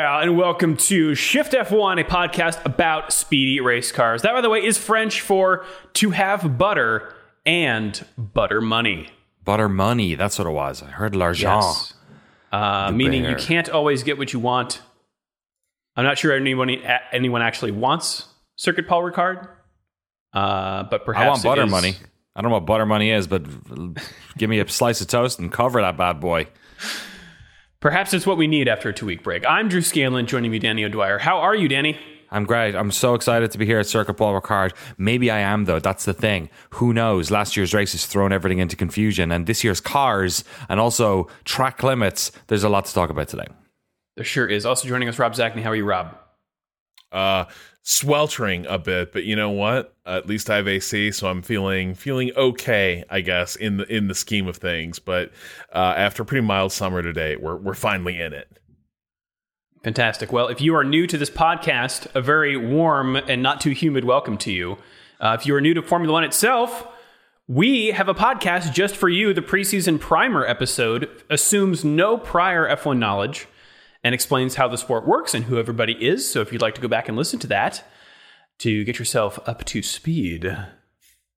d'Uber, and welcome to Shift F1, a podcast about speedy race cars. That, by the way, is French for to have butter and butter money. Butter money. That's what it was. I heard l'argent. Yes. Uh, meaning you can't always get what you want. I'm not sure anyone anyone actually wants Circuit Paul Ricard, uh, but perhaps I want butter is- money. I don't know what butter money is, but give me a slice of toast and cover that bad boy. Perhaps it's what we need after a two week break. I'm Drew Scanlon. Joining me, Danny O'Dwyer. How are you, Danny? I'm great. I'm so excited to be here at Circuit Paul Ricard. Maybe I am, though. That's the thing. Who knows? Last year's race has thrown everything into confusion, and this year's cars and also track limits. There's a lot to talk about today. There sure is. Also joining us, Rob Zacny. How are you, Rob? uh sweltering a bit but you know what at least i have ac so i'm feeling feeling okay i guess in the in the scheme of things but uh after a pretty mild summer today we're we're finally in it Fantastic. Well, if you are new to this podcast, a very warm and not too humid welcome to you. Uh, if you are new to Formula One itself, we have a podcast just for you. The preseason primer episode assumes no prior F1 knowledge and explains how the sport works and who everybody is. So if you'd like to go back and listen to that to get yourself up to speed,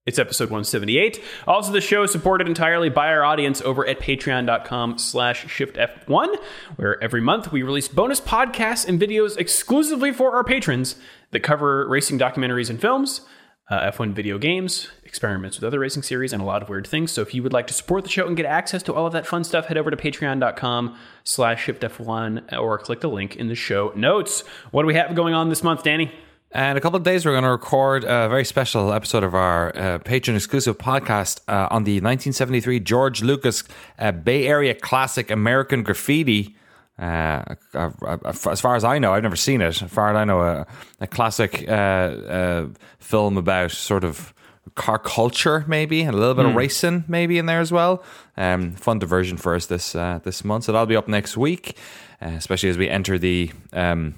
it's episode 178. Also, the show is supported entirely by our audience over at patreon.com slash shiftf1, where every month we release bonus podcasts and videos exclusively for our patrons that cover racing documentaries and films, uh, F1 video games, experiments with other racing series, and a lot of weird things. So if you would like to support the show and get access to all of that fun stuff, head over to patreon.com slash shiftf1 or click the link in the show notes. What do we have going on this month, Danny? And a couple of days, we're going to record a very special episode of our uh, patron exclusive podcast uh, on the 1973 George Lucas uh, Bay Area classic American Graffiti. Uh, uh, uh, as far as I know, I've never seen it. As far as I know, a, a classic uh, uh, film about sort of car culture, maybe, and a little bit of racing, maybe in there as well. Um, fun diversion for us this uh, this month, so that'll be up next week, uh, especially as we enter the. Um,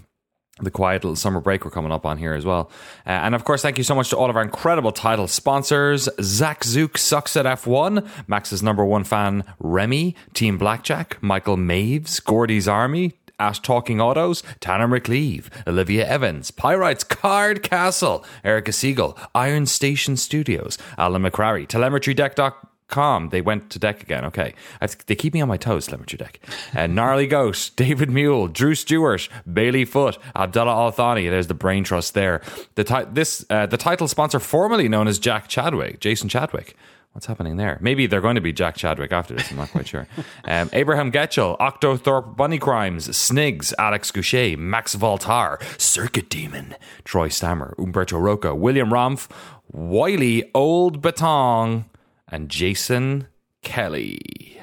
the quiet little summer break we're coming up on here as well. Uh, and of course, thank you so much to all of our incredible title sponsors Zach Zook sucks at F1, Max's number one fan, Remy, Team Blackjack, Michael Maves, Gordy's Army. Ash Talking Autos, Tanner McLeave, Olivia Evans, Pyrites Card Castle, Erica Siegel, Iron Station Studios, Alan McCrary, TelemetryDeck.com. They went to deck again. Okay. They keep me on my toes, Telemetry Deck. Uh, Gnarly Ghost, David Mule, Drew Stewart, Bailey Foot, Abdullah Al Thani. There's the brain trust there. The, ti- this, uh, the title sponsor, formerly known as Jack Chadwick, Jason Chadwick. What's happening there? Maybe they're going to be Jack Chadwick after this. I'm not quite sure. Um, Abraham Getchell, Octothorpe Bunny Crimes, Snigs, Alex Goucher, Max Voltar, Circuit Demon, Troy Stammer, Umberto Rocca, William Ramf, Wiley Old Batong, and Jason Kelly.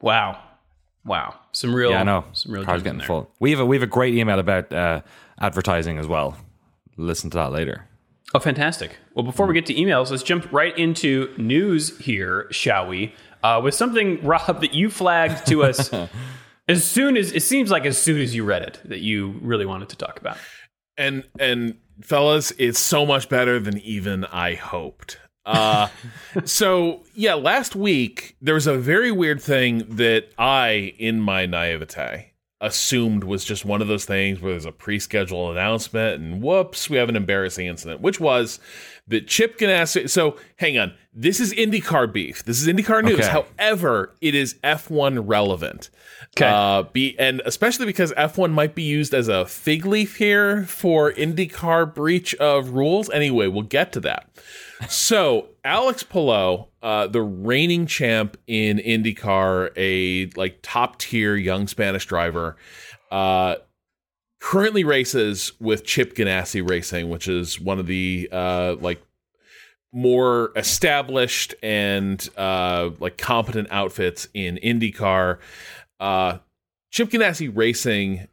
Wow. Wow. Some real, Yeah, I know. some real Car's getting there. full. We have a we have a great email about uh, advertising as well. Listen to that later. Oh, fantastic. Well, before we get to emails, let's jump right into news here, shall we? Uh, with something, Rob, that you flagged to us as soon as it seems like as soon as you read it that you really wanted to talk about. and and fellas it's so much better than even i hoped uh so yeah last week there was a very weird thing that i in my naivete assumed was just one of those things where there's a pre-scheduled announcement and whoops we have an embarrassing incident which was that chip ganassi so hang on this is indycar beef this is indycar news Okay. however it is f1 relevant Okay. uh, be and especially because F1 might be used as a fig leaf here for IndyCar breach of rules. Anyway, we'll get to that. So Alex Palou, uh, the reigning champ in IndyCar, a like top tier young Spanish driver, uh, currently races with Chip Ganassi Racing, which is one of the uh, like more established and uh, like competent outfits in IndyCar. Uh, Chip Ganassi Racing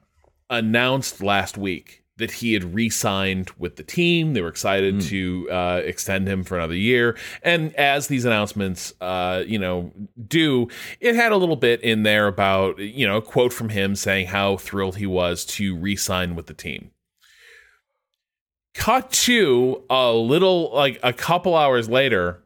announced last week that he had re-signed with the team. They were excited to uh, extend him for another year. And as these announcements, uh, you know, do, it had a little bit in there about you know a quote from him saying how thrilled he was to re-sign with the team. Cut to a little like a couple hours later,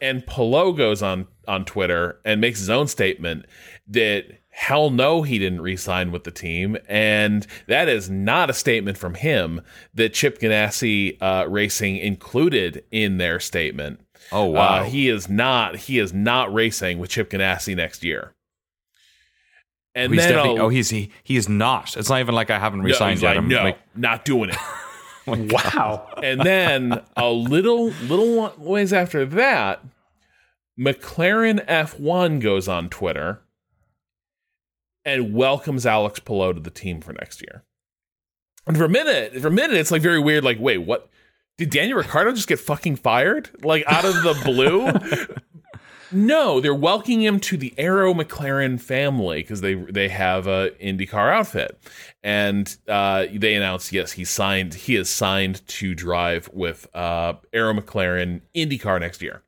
and Palou goes on on Twitter and makes his own statement that hell no, he didn't re-sign with the team, and that is not a statement from him that Chip Ganassi uh, Racing included in their statement. Oh wow, Uh, he is not. He is not racing with Chip Ganassi next year. And he's then oh, he's he he is not. It's not even like I haven't no, resigned he's yet. like, I'm no, like, not doing it. Wow. and then a little little ways after that, McLaren F1 goes on Twitter and welcomes Alex Palou to the team for next year. And for a minute, for a minute, it's like very weird. Like, wait, what? Did Daniel Ricciardo just get fucking fired? Like out of the blue? no, they're welcoming him to the Arrow McLaren family because they they have a IndyCar outfit, and uh, they announced yes, he signed. He is signed to drive with uh, Arrow McLaren IndyCar next year.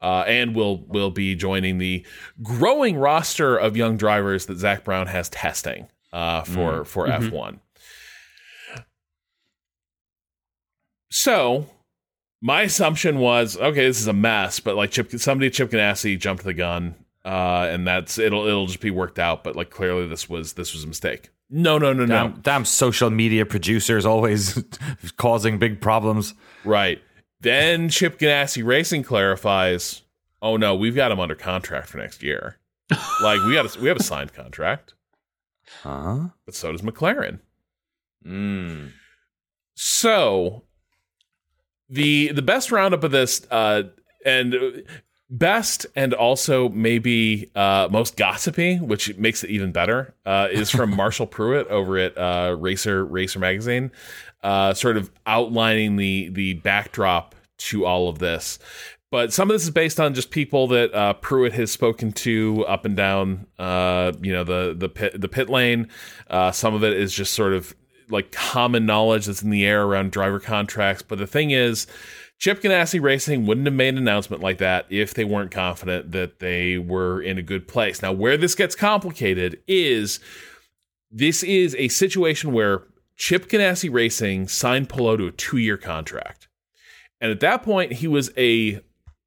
Uh, and will will be joining the growing roster of young drivers that Zak Brown has testing uh, for for F one. So my assumption was okay, this is a mess, but like Chip, somebody at Chip Ganassi jumped the gun, uh, and that's it'll it'll just be worked out. But like clearly, this was this was a mistake. No, no, no, no. damn, damn social media producers always causing big problems. Right. Then Chip Ganassi Racing clarifies, "Oh no, we've got him under contract for next year. like we got a, we have a signed contract, Huh? but so does McLaren. Mm. So the the best roundup of this uh and best and also maybe uh most gossipy which makes it even better uh is from Marshall Pruett over at uh Racer Racer magazine uh sort of outlining the the backdrop to all of this but some of this is based on just people that uh, Pruett has spoken to up and down, uh, you know, the the pit the pit lane. Uh, some of it is just sort of like common knowledge that's in the air around driver contracts. But the thing is, Chip Ganassi Racing wouldn't have made an announcement like that if they weren't confident that they were in a good place. Now, where this gets complicated is this is a situation where Chip Ganassi Racing signed Palou to a two year contract. And at that point, he was a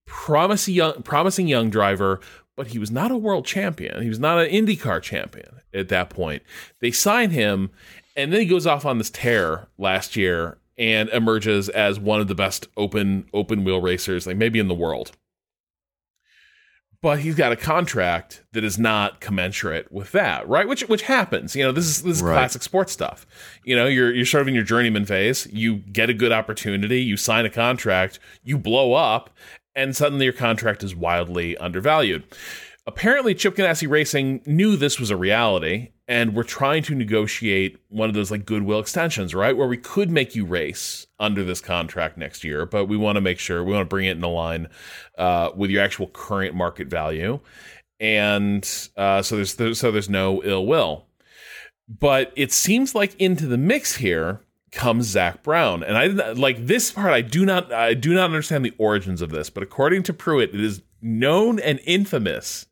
promising young, promising young driver, but he was not a world champion. He was not an IndyCar champion at that point. They sign him, and then he goes off on this tear last year and emerges as one of the best open open wheel racers, like maybe in the world. But he's got a contract that is not commensurate with that, right? Which which happens. You know, this is this is Right. classic sports stuff. You know, you're you're sort of in your journeyman phase. You get a good opportunity, you sign a contract, you blow up, and suddenly your contract is wildly undervalued. Apparently, Chip Ganassi Racing knew this was a reality and we're trying to negotiate one of those like goodwill extensions, right? Where we could make you race under this contract next year, but we want to make sure we want to bring it in line uh, with your actual current market value, and uh, so there's, so there's no ill will. But it seems like into the mix here comes Zak Brown, and I like this part. I do not I do not understand the origins of this, but according to Pruett, it is known and infamous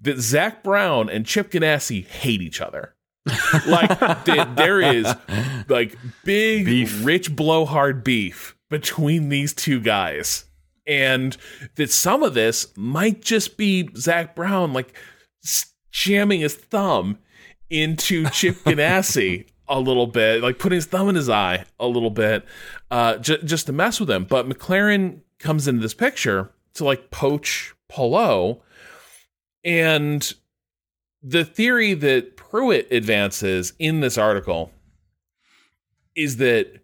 that Zak Brown and Chip Ganassi hate each other. like th- there is like big Beef. rich blowhard beef between these two guys and that some of this might just be Zak Brown like jamming his thumb into Chip Ganassi a little bit, like putting his thumb in his eye a little bit, uh, j- just to mess with him. But McLaren comes into this picture to like poach Palou, and the theory that Pruett advances in this article is that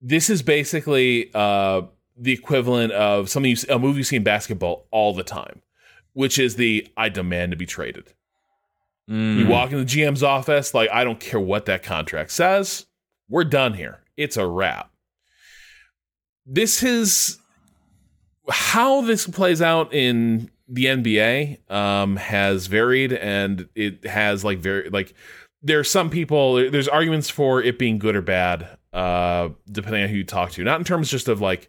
this is basically uh, the equivalent of something you, a movie you see in basketball all the time, which is the "I demand to be traded." You walk in the GM's office, like I don't care what that contract says, we're done here. It's a wrap. This is how this plays out in the NBA um, has varied, and it has like very like there are some people. There's arguments for it being good or bad, uh, depending on who you talk to. Not in terms just of like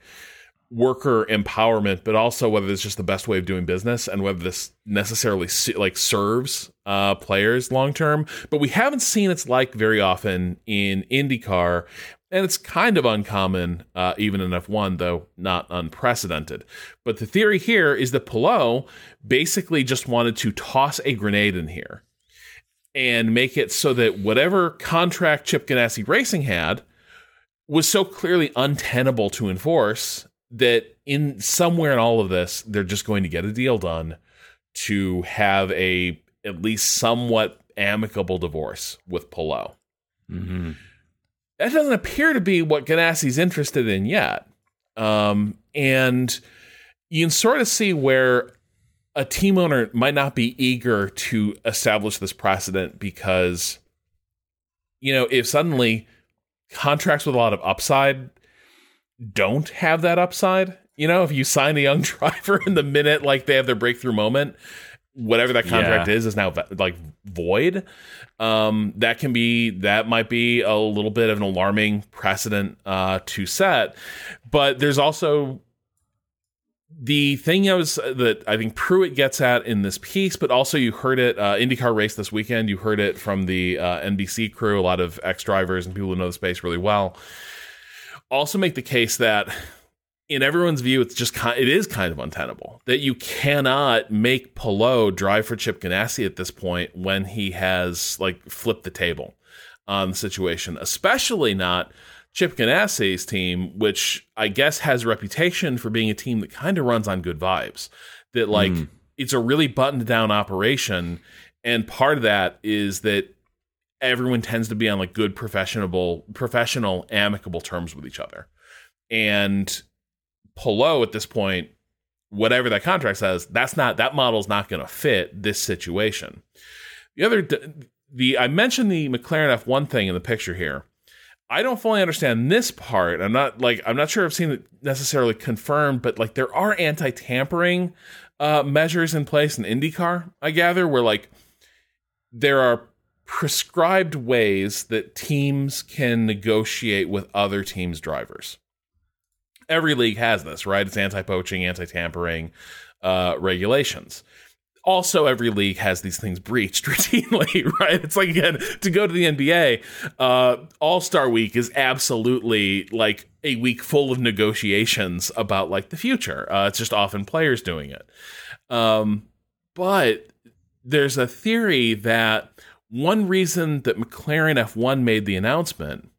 worker empowerment, but also whether it's just the best way of doing business and whether this necessarily like serves uh, players long term. But we haven't seen its like very often in IndyCar, And it's kind of uncommon, uh, even in F1, though not unprecedented. But the theory here is that Palou basically just wanted to toss a grenade in here and make it so that whatever contract Chip Ganassi Racing had was so clearly untenable to enforce that in somewhere in all of this, they're just going to get a deal done to have a at least somewhat amicable divorce with Palou. Mm-hmm. That doesn't appear to be what Ganassi's interested in yet. Um, and you can sort of see where a team owner might not be eager to establish this precedent because, you know, if suddenly contracts with a lot of upside don't have that upside, you know, if you sign a young driver in the minute like they have their breakthrough moment, whatever that contract Yeah. is is now like void. Um, that can be that might be a little bit of an alarming precedent uh, to set. But there's also the thing I was that I think Pruett gets at in this piece, but also you heard it uh, IndyCar race this weekend. You heard it from the uh, NBC crew, a lot of ex drivers and people who know the space really well. Also, make the case that in everyone's view, it's just kind, it is kind of untenable that you cannot make Palou drive for Chip Ganassi at this point when he has like flipped the table on the situation, especially not Chip Ganassi's team, which I guess has a reputation for being a team that kind of runs on good vibes. That like hmm. it's a really buttoned down operation, and part of that is that everyone tends to be on like good professional, professional, amicable terms with each other, and Palou at this point, whatever that contract says, that's not that model's not going to fit this situation. The other, the I mentioned the McLaren F1 thing in the picture here. I don't fully understand this part. I'm not like I'm not sure I've seen it necessarily confirmed, but like there are anti-tampering uh, measures in place in IndyCar. I gather where like there are prescribed ways that teams can negotiate with other teams' drivers every league has this, right? It's anti-poaching, anti-tampering uh, regulations. Also, every league has these things breached routinely, right? It's like again to go to the NBA, uh, All Star Week is absolutely like a week full of negotiations about like the future. Uh, it's just often players doing it, um, but there's a theory that one reason that McLaren F1 made the announcement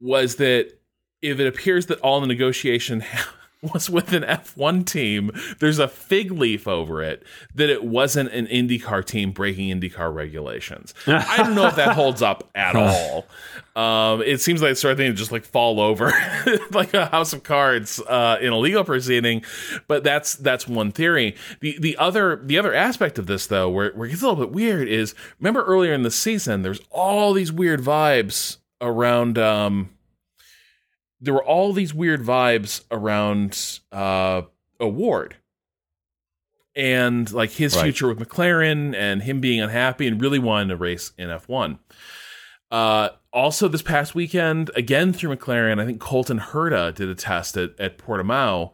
was that if it appears that all the negotiation was with an F1 team, there's a fig leaf over it that it wasn't an IndyCar team breaking IndyCar regulations. I don't know if that holds up at all. Um, it seems like sort of thing to just like fall over like a house of cards uh, in a legal proceeding, but that's that's one theory. The the other the other aspect of this though, where, where it gets a little bit weird, is remember earlier in the season, there's all these weird vibes around. Um, there were all these weird vibes around uh O'Ward and like his Right. future with McLaren and him being unhappy and really wanting to race in F1. Uh also this past weekend again through McLaren I think Colton Herta did a test at at Portimao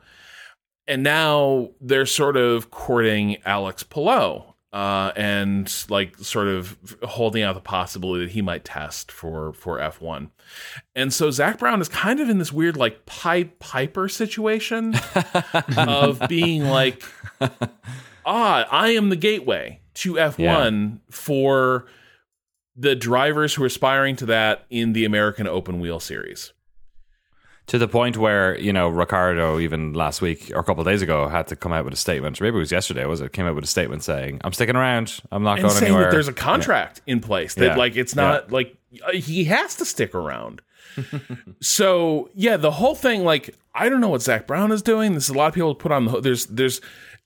and now they're sort of courting Alex Palou uh, and like sort of holding out the possibility that he might test for for F1. And so Zak Brown is kind of in this weird like Pied Piper situation of being like, ah, I am the gateway to F1 for the drivers who are aspiring to that in the American Open Wheel Series. To the point where, you know, Ricciardo, even last week or a couple of days ago, had to come out with a statement. Maybe it was yesterday, was it? Came out with a statement saying, I'm sticking around. I'm not and going anywhere. that there's a contract in place that Yeah. like it's not like uh, he has to stick around. so yeah, the whole thing like I don't know what Zak Brown is doing. This is a lot of people put on the there's there's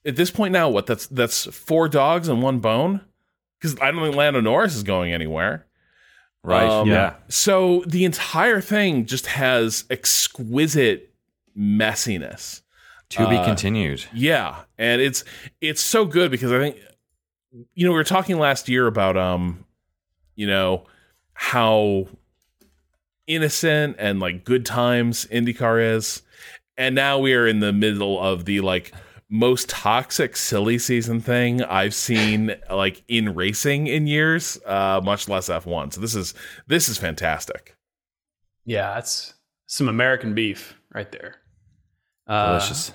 at this point now what that's that's four dogs and one bone because I don't think Lando Norris is going anywhere. Right. Um, yeah. So the entire thing just has exquisite messiness. To be uh, continued. Yeah, and it's it's so good because I think you know we were talking last year about um you know how innocent and like good times IndyCar is, and now we are in the middle of the like most toxic silly season thing I've seen like in racing in years, uh much less F1. So this is this is fantastic. Yeah, that's some American beef right there. Uh, Delicious.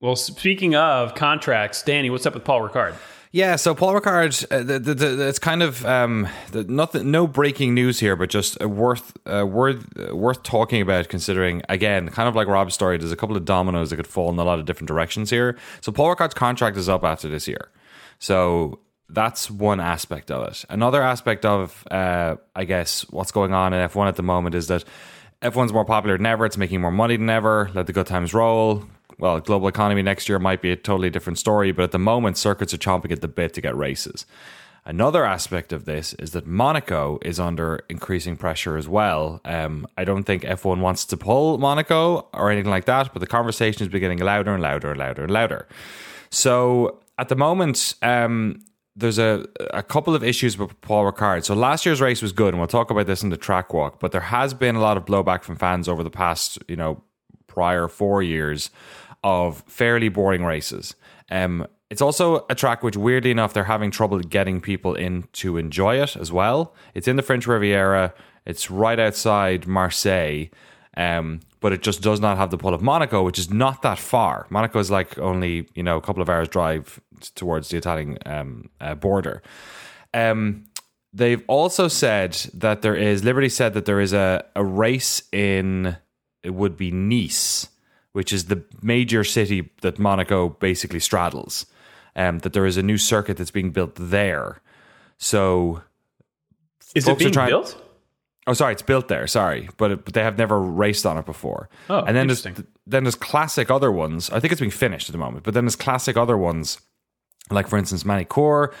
Well, speaking of contracts, Danny, what's up with Paul Ricard? Yeah, so Paul Ricard, uh, the, the, the, it's kind of um, nothing, no breaking news here, but just uh, worth uh, worth uh, worth talking about. Considering again, kind of like Rob's story, there's a couple of dominoes that could fall in a lot of different directions here. So Paul Ricard's contract is up after this year, so that's one aspect of it. Another aspect of, uh, I guess, what's going on in F1 at the moment is that F1's more popular than ever. It's making more money than ever. Let the good times roll well, global economy next year might be a totally different story, but at the moment, circuits are chomping at the bit to get races. Another aspect of this is that Monaco is under increasing pressure as well. Um, I don't think F1 wants to pull Monaco or anything like that, but the conversation is getting louder and louder and louder and louder. So at the moment, um, there's a, a couple of issues with Paul Ricard. So last year's race was good, and we'll talk about this in the track walk, but there has been a lot of blowback from fans over the past, you know, prior four years of fairly boring races. Um, it's also a track which, weirdly enough, they're having trouble getting people in to enjoy it as well. It's in the French Riviera. It's right outside Marseille, um, but it just does not have the pull of Monaco, which is not that far. Monaco is like only you know a couple of hours drive towards the Italian um, uh, border. Um, they've also said that there is Liberty said that there is a, a race in it would be Nice which is the major city that Monaco basically straddles. Um, that there is a new circuit that's being built there. So, is it being trying, built? Oh, sorry, it's built there. Sorry, but, it, but they have never raced on it before. Oh, and then there's then there's classic other ones. I think it's being finished at the moment, but then there's classic other ones, like for instance Magny-Cours,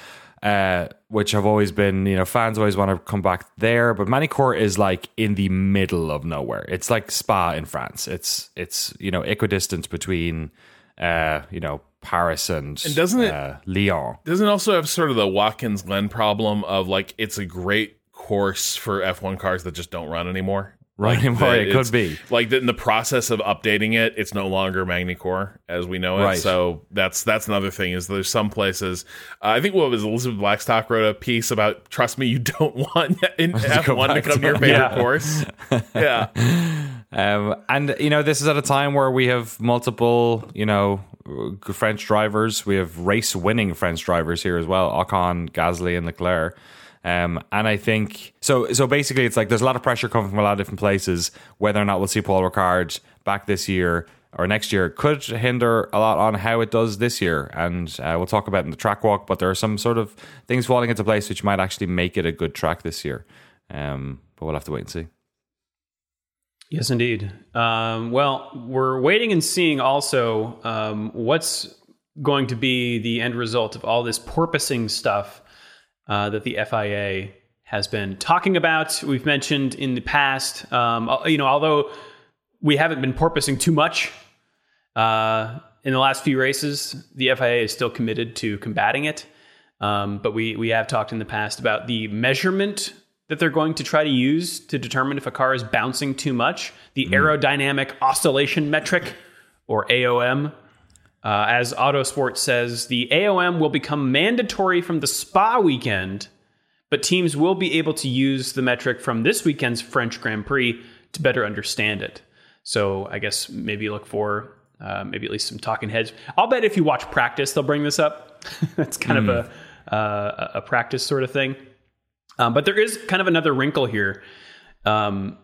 uh, which have always been, you know, fans always want to come back there. But Magny-Cours is like in the middle of nowhere. It's like Spa in France. It's it's you know equidistant between, uh, you know, Paris and, and doesn't it uh, Lyon. Doesn't it also have sort of the Watkins Glen problem of like it's a great course for F1 cars that just don't run anymore. Right, like it could be like in the process of updating it, it's no longer Magny-Cours as we know it. Right. So that's that's another thing is there's some places. Uh, I think what was Elizabeth Blackstock wrote a piece about. Trust me, you don't want in F1 to come to your favorite yeah. course. yeah, um, and you know this is at a time where we have multiple, you know, French drivers. We have race winning French drivers here as well: Ocon, Gasly, and Leclerc. Um, and I think so. So basically, it's like there's a lot of pressure coming from a lot of different places. Whether or not we'll see Paul Ricard back this year or next year could hinder a lot on how it does this year. And uh, we'll talk about in the track walk. But there are some sort of things falling into place which might actually make it a good track this year. Um, but we'll have to wait and see. Yes, indeed. Um, well, we're waiting and seeing also um, what's going to be the end result of all this porpoising stuff uh, that the FIA has been talking about. We've mentioned in the past, um, you know, although we haven't been porpoising too much uh, in the last few races, the FIA is still committed to combating it. Um, but we we have talked in the past about the measurement that they're going to try to use to determine if a car is bouncing too much, the mm. aerodynamic oscillation metric, or AOM. Uh, as Autosport says, the AOM will become mandatory from the Spa weekend, but teams will be able to use the metric from this weekend's French Grand Prix to better understand it. So I guess maybe look for uh, maybe at least some talking heads. I'll bet if you watch practice, they'll bring this up. That's kind mm. of a, uh, a practice sort of thing. Um, but there is kind of another wrinkle here. Um,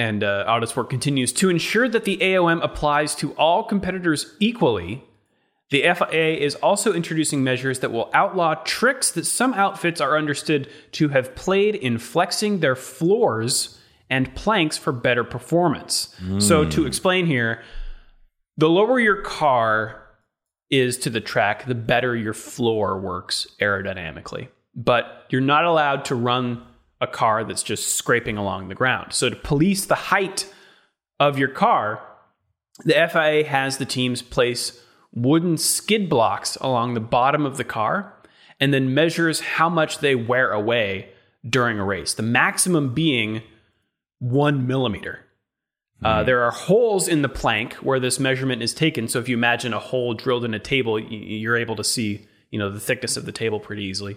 and uh, Autosport continues to ensure that the AOM applies to all competitors equally. The FIA is also introducing measures that will outlaw tricks that some outfits are understood to have played in flexing their floors and planks for better performance. Mm. So, to explain here, the lower your car is to the track, the better your floor works aerodynamically. But you're not allowed to run a car that's just scraping along the ground. So to police the height of your car, the FIA has the teams place wooden skid blocks along the bottom of the car and then measures how much they wear away during a race. The maximum being one millimeter. Uh, hmm. there are holes in the plank where this measurement is taken. So if you imagine a hole drilled in a table, you're able to see, you know, the thickness of the table pretty easily.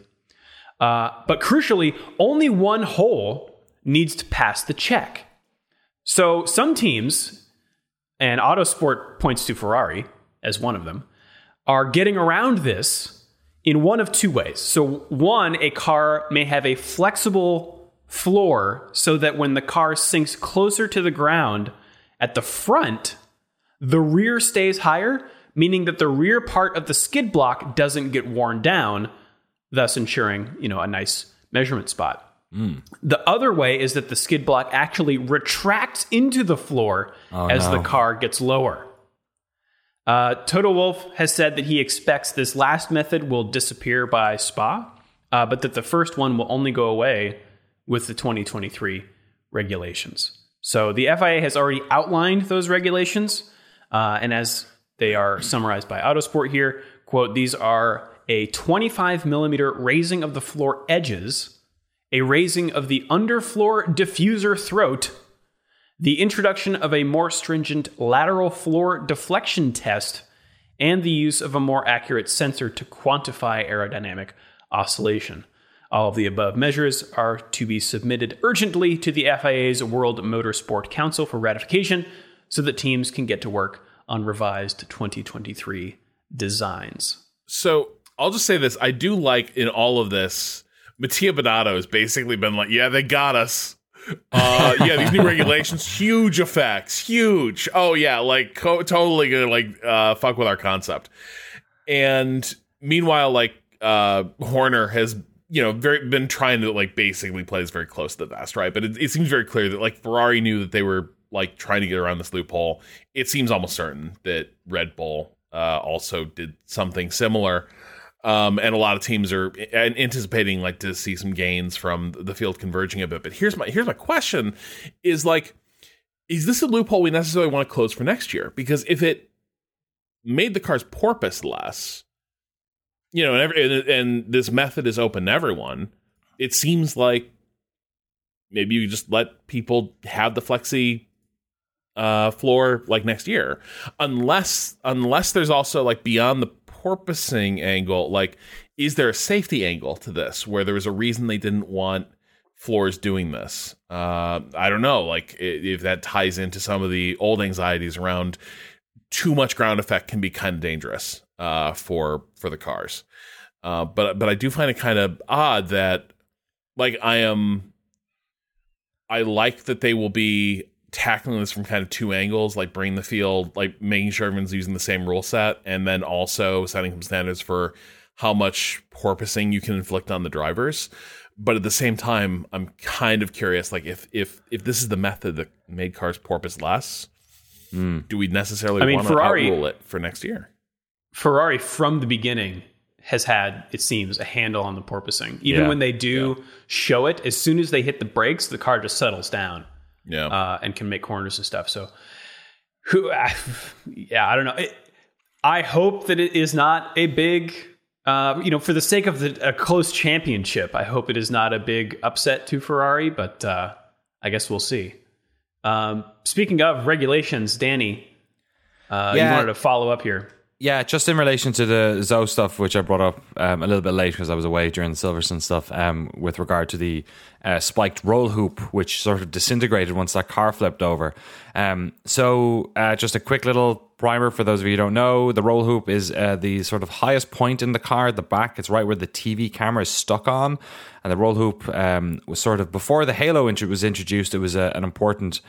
Uh, but crucially, only one hole needs to pass the check. So some teams, and Autosport points to Ferrari as one of them, are getting around this in one of two ways. So, one, a car may have a flexible floor so that when the car sinks closer to the ground at the front, the rear stays higher, meaning that the rear part of the skid block doesn't get worn down, thus ensuring, you know, a nice measurement spot. The other way is that the skid block actually retracts into the floor as no. the car gets lower. Uh, Toto Wolff has said that he expects this last method will disappear by Spa, uh, but that the first one will only go away with the 2023 regulations. So the FIA has already outlined those regulations, uh, and as they are summarized by Autosport here, quote, these are a 25 millimeter raising of the floor edges, a raising of the underfloor diffuser throat, the introduction of a more stringent lateral floor deflection test, and the use of a more accurate sensor to quantify aerodynamic oscillation. All of the above measures are to be submitted urgently to the FIA's World Motorsport Council for ratification so that teams can get to work on revised 2023 designs. So I'll just say this: I do like in all of this, Mattia Binotto has basically been like, "Yeah, they got us." uh yeah these new regulations huge effects huge. Oh yeah like co- totally gonna like uh fuck with our concept. And meanwhile like uh horner has you know very been trying to like basically play this very close to the vest right? But it, it seems very clear that like ferrari knew that they were like trying to get around this loophole. It seems almost certain that red bull uh also did something similar um, and a lot of teams are anticipating like to see some gains from the field converging a bit. But here's my here's my question: is like, is this a loophole we necessarily want to close for next year? Because if it made the car's porpoise less, you know, and, every, and, and this method is open to everyone, it seems like maybe you just let people have the flexi uh floor like next year unless unless there's also like beyond the porpoising angle like is there a safety angle to this where there was a reason they didn't want floors doing this? Uh i don't know like if that ties into some of the old anxieties around too much ground effect can be kind of dangerous uh for for the cars. Uh but but i do find it kind of odd that like i am i like that they will be tackling this from kind of two angles, like bringing the field, like making sure everyone's using the same rule set, and then also setting some standards for how much porpoising you can inflict on the drivers. But at the same time, I'm kind of curious, like if if if this is the method that made cars porpoise less, hmm. do we necessarily I mean, want to Ferrari- outrule it for next year? Ferrari from the beginning has had, it seems, a handle on the porpoising. Even Yeah. when they do show it, as soon as they hit the brakes, the car just settles down Yeah, uh, and can make corners and stuff. So, who, I, yeah, I don't know. It, I hope that it is not a big, uh, you know, for the sake of the, a close championship. I hope it is not a big upset to Ferrari, but uh, I guess we'll see. Um, speaking of regulations, Danny, uh, you wanted to follow up here. Yeah, just in relation to the Zhou stuff, which I brought up um, a little bit late because I was away during the Silverstone stuff, um, with regard to the uh, spiked roll hoop, which sort of disintegrated once that car flipped over. Um, so, uh, just a quick little primer for those of you who don't know: the roll hoop is uh, the sort of highest point in the car at the back. It's right where the TV camera is stuck on, and the roll hoop um, was sort of before the Halo was introduced. It was a, an important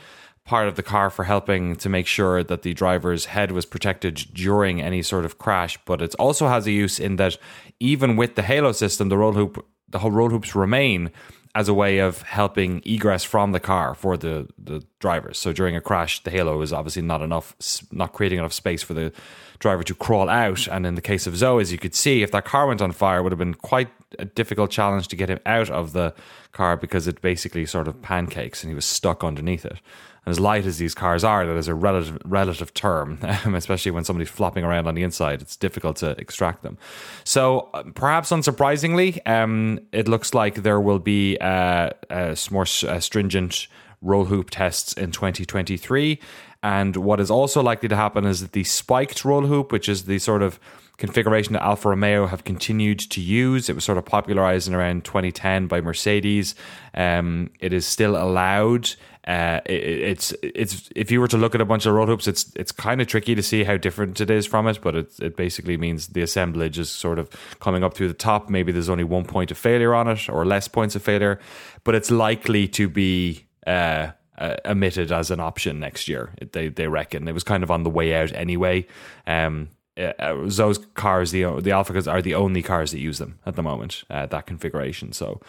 part of the car for helping to make sure that the driver's head was protected during any sort of crash. But it also has a use in that even with the halo system, the roll hoop, the whole roll hoops remain as a way of helping egress from the car for the, the drivers. So during a crash, the halo is obviously not enough, not creating enough space for the driver to crawl out. And in the case of Zhou, as you could see, if that car went on fire, it would have been quite a difficult challenge to get him out of the car because it basically sort of pancakes and he was stuck underneath it. And as light as these cars are, that is a relative relative term, especially when somebody's flopping around on the inside. It's difficult to extract them. So uh, perhaps unsurprisingly, um, it looks like there will be uh, uh, more stringent roll hoop tests in 2023. And what is also likely to happen is that the spiked roll hoop, which is the sort of configuration that Alfa Romeo have continued to use. It was sort of popularized in around 2010 by Mercedes. Um, it is still allowed. Uh, it, it's it's if you were to look at a bunch of roll hoops, it's it's kind of tricky to see how different it is from it. But it it basically means the assemblage is sort of coming up through the top. Maybe there's only one point of failure on it, or less points of failure, but it's likely to be. Uh, uh, omitted as an option next year. They they reckon it was kind of on the way out anyway. Um, uh, those cars, the the Alphas are the only cars that use them at the moment. Uh, that configuration, so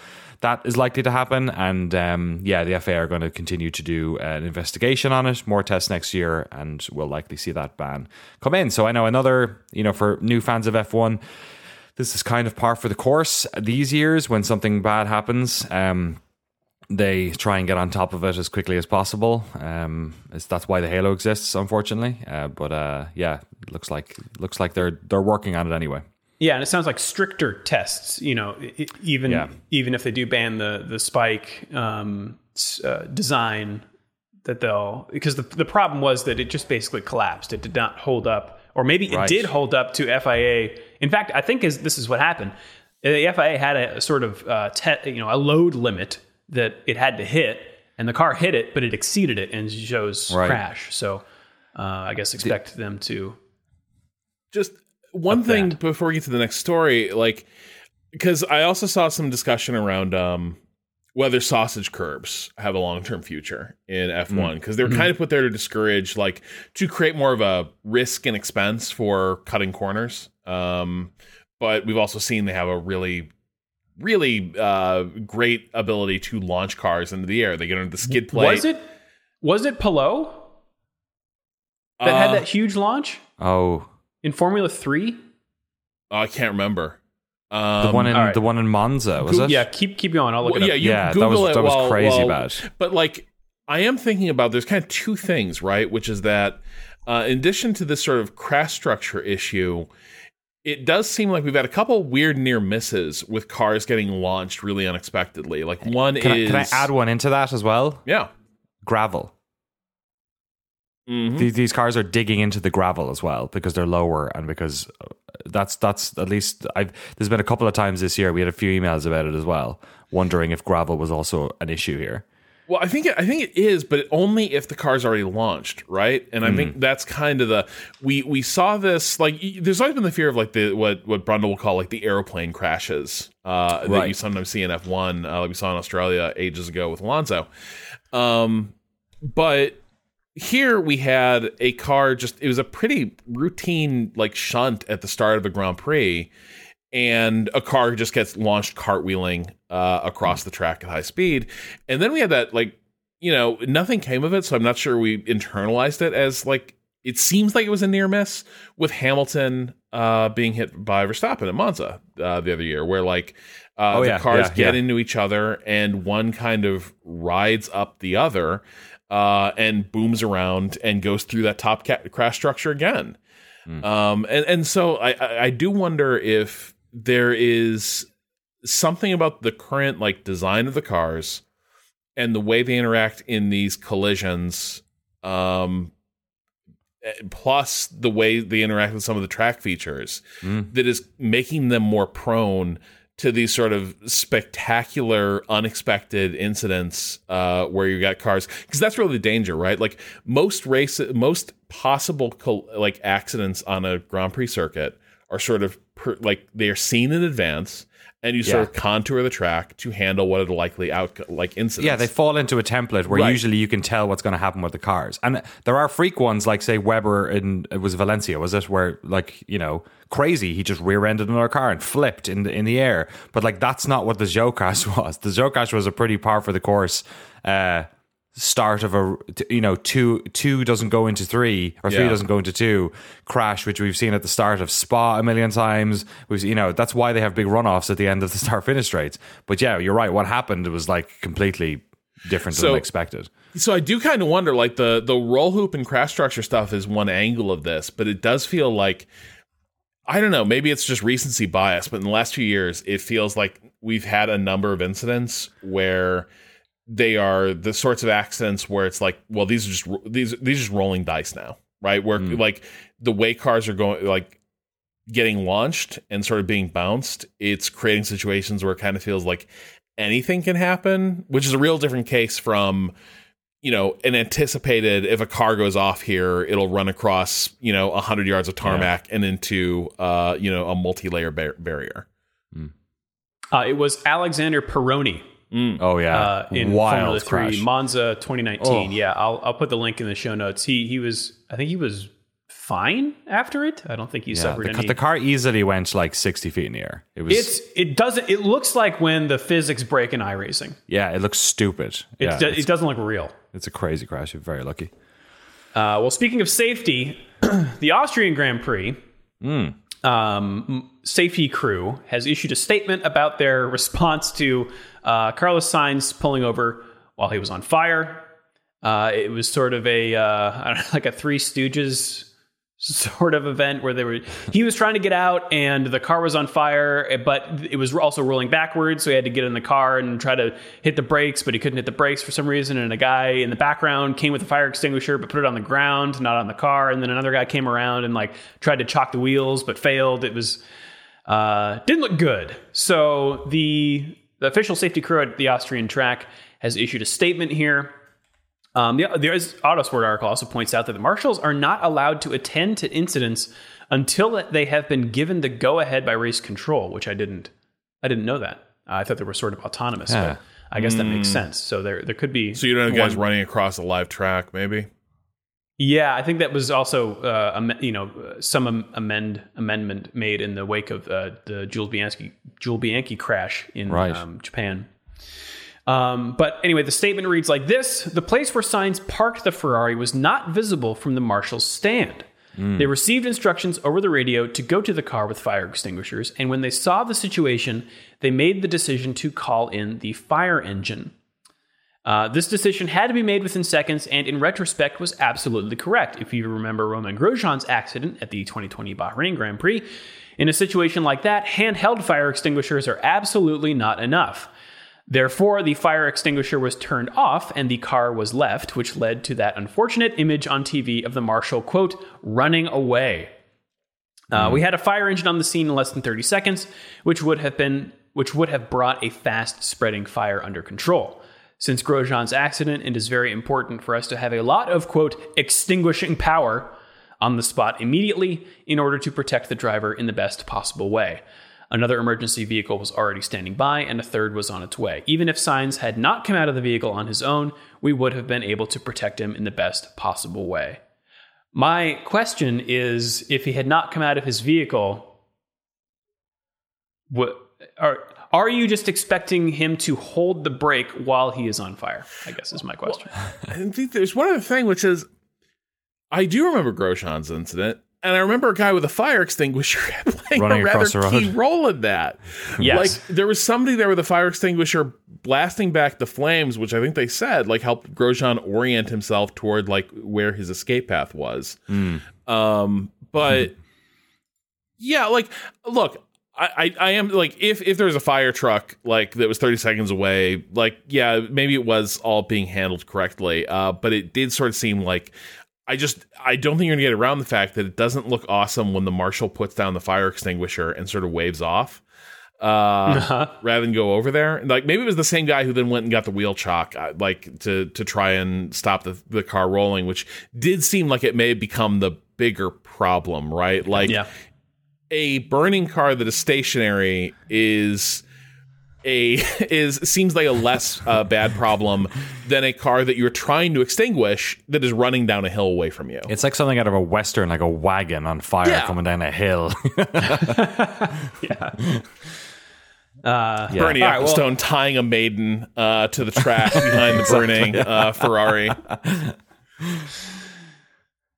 that is likely to happen. And um, yeah, the FA are going to continue to do an investigation on it, more tests next year, and we'll likely see that ban come in. So I know another, you know, for new fans of F one. This is kind of par for the course these years when something bad happens. Um, they try and get on top of it as quickly as possible. Um, that's why the Halo exists, unfortunately. Uh, but uh, yeah, looks like looks like they're they're working on it anyway. Yeah, and it sounds like stricter tests. You know, even Yeah. even if they do ban the the spike um, uh, design, that they'll because the the problem was that it just basically collapsed. It did not hold up, or maybe it Right. did hold up to FIA. In fact, I think is this is what happened. The FIA had a, sort of uh, te- you know a load limit that it had to hit, and the car hit it, but it exceeded it and shows Right. crash. So uh, I guess expect them to. just one thing that. before we get to the next story like because i also saw some discussion around um whether sausage curbs have a long-term future in f1 because they were kind of put there to discourage like to create more of a risk and expense for cutting corners um but we've also seen they have a really really uh great ability to launch cars into the air they get into the skid plate Was it was it Pelot that Uh, had that huge launch? Oh, in Formula Three. oh, i can't remember the um, one in all right. the one in Monza was it? Yeah, keep keep going. I'll look Well, it yeah, up. you Yeah, that Google was- it that was while- crazy while- bad. But like, I am thinking about there's kind of two things, right? Which is that, uh, in addition to this sort of crash structure issue, it does seem like we've had a couple weird near misses with cars getting launched really unexpectedly. Like one Can, I, is, can I add one into that as well? yeah, Gravel. Mhm. These, these cars are digging into the gravel as well because they're lower and because uh, that's that's at least I've there's been a couple of times this year we had a few emails about it as well wondering if gravel was also an issue here. Well, I think it, I think it is, but only if the car's already launched, right? And I Hmm. think that's kind of the we we saw this like there's always been the fear of like the what what Brundle will call like the aeroplane crashes uh, that you sometimes see in F1, uh, like we saw in Australia ages ago with Alonso. Um, but here we had a car just it was a pretty routine like shunt at the start of a Grand Prix and a car just gets launched cartwheeling uh, across the track at high speed. And then we had that like you know nothing came of it, so I'm not sure we internalized it as like it seems like it was a near miss with Hamilton uh, being hit by Verstappen at Monza uh, the other year, where like uh, Oh, the yeah, cars yeah, get yeah. into each other and one kind of rides up the other uh, and booms around and goes through that top ca- crash structure again. Um, and and so I I do wonder if there is something about the current like design of the cars and the way they interact in these collisions um eh, plus the way they interact with some of the track features Mm. that is making them more prone to these sort of spectacular unexpected incidents uh where you got cars because that's really the danger right like most race most possible col- like accidents on a grand prix circuit are sort of per, like they are seen in advance and you sort Yeah. of contour the track to handle what are the likely out like incidents Yeah, they fall into a template where Right. usually you can tell what's going to happen with the cars. And there are freak ones like say Webber in it was Valencia, was it? Where like, you know, crazy, he just rear-ended another car and flipped in the in the air. But like that's not what the Zhou crash was. The Zhou crash was a pretty par for the course uh start of a you know two two doesn't go into three or three Yeah. doesn't go into two crash which we've seen at the start of spa a million times. We've you know that's why they have big runoffs at the end of the start finish straights but yeah you're right. What happened was like completely different So- than expected. So I do kind of wonder, like the the roll hoop and crash structure stuff is one angle of this, but it does feel like I don't know, maybe it's just recency bias, but in the last few years, it feels like we've had a number of incidents where they are the sorts of accidents where it's like, well, these are just these these are just rolling dice now, right? Where like the way cars are going, like getting launched and sort of being bounced, it's creating situations where it kind of feels like anything can happen, which is a real different case from you know an anticipated if a car goes off here it'll run across you know 100 yards of tarmac and into uh you know a multi-layer bar- barrier. Uh, it was Alexander Peroni Oh yeah, uh, in Formula wild Three crash. Monza 2019. Oh. Yeah, I'll I'll put the link in the show notes. He he was I think he was fine after it. I don't think he Yeah, suffered the, any. the car easily went like 60 feet in the air. It was it's it doesn't it looks like when the physics break in iRacing. yeah, it looks stupid. It yeah, do- it doesn't look real. it's a crazy crash. You're very lucky. Uh, well, speaking of safety, the Austrian Grand Prix um, safety crew has issued a statement about their response to uh, Carlos Sainz pulling over while he was on fire. Uh, it was sort of a uh, know, like a Three Stooges sort of event where they were he was trying to get out and the car was on fire but it was also rolling backwards so he had to get in the car and try to hit the brakes but he couldn't hit the brakes for some reason. And a guy in the background came with a fire extinguisher but put it on the ground not on the car. And then another guy came around and like tried to chalk the wheels but failed. It was uh, didn't look good so the, the official safety crew at the austrian track has issued a statement here um, the, there's Autosport article also points out that the marshals are not allowed to attend to incidents until they have been given the go ahead by race control, which I didn't. I didn't know that. I thought they were sort of autonomous, Yeah. but I guess that makes sense. So there, there could be. so you don't have guys running across a live track maybe Yeah, I think that was also uh, am- you know some am- amend amendment made in the wake of uh, the Jules Bianchi Jules Bianchi crash in Right. um, Japan. Um, but anyway, the statement reads like this: The place where Sainz parked the Ferrari was not visible from the marshal's stand. They received instructions over the radio to go to the car with fire extinguishers, and when they saw the situation, they made the decision to call in the fire engine. Uh, this decision had to be made within seconds, and in retrospect, was absolutely correct. If you remember Romain Grosjean's accident at the 2020 Bahrain Grand Prix, in a situation like that, handheld fire extinguishers are absolutely not enough. Therefore, the fire extinguisher was turned off and the car was left, which led to that unfortunate image on TV of the marshal, quote, running away. Uh, We had a fire engine on the scene in less than 30 seconds, which would have been which would have brought a fast spreading fire under control. Since Grosjean's accident, it is very important for us to have a lot of quote extinguishing power on the spot immediately in order to protect the driver in the best possible way. Another emergency vehicle was already standing by, and a third was on its way. Even if Sainz had not come out of the vehicle on his own, we would have been able to protect him in the best possible way. My question is if he had not come out of his vehicle, what are are you just expecting him to hold the brake while he is on fire? I guess is my question. I think there's one other thing, which is I do remember Grosjean's incident, and I remember a guy with a fire extinguisher playing Running a rather across road. key role in that. Yes. Like there was somebody there with a fire extinguisher blasting back the flames, which I think they said like helped Grosjean orient himself toward like where his escape path was. Um, but yeah, like look, I, I, am like if if there was a fire truck like that was 30 seconds away, like yeah, maybe it was all being handled correctly. Uh, but it did sort of seem like I just I don't think you're gonna get around the fact that it doesn't look awesome when the marshal puts down the fire extinguisher and sort of waves off. Uh, rather than go over there, like maybe it was the same guy who then went and got the wheel chalk uh, like to to try and stop the the car rolling, which did seem like it may have become the bigger problem, right? Like Yeah. A burning car that is stationary is a is seems like a less uh, bad problem than a car that you're trying to extinguish that is running down a hill away from you. It's like something out of a western, like a wagon on fire Yeah. coming down a hill. Uh, Yeah. Bernie All right, well- Ecclestone tying a maiden uh, to the track behind the burning uh, Ferrari.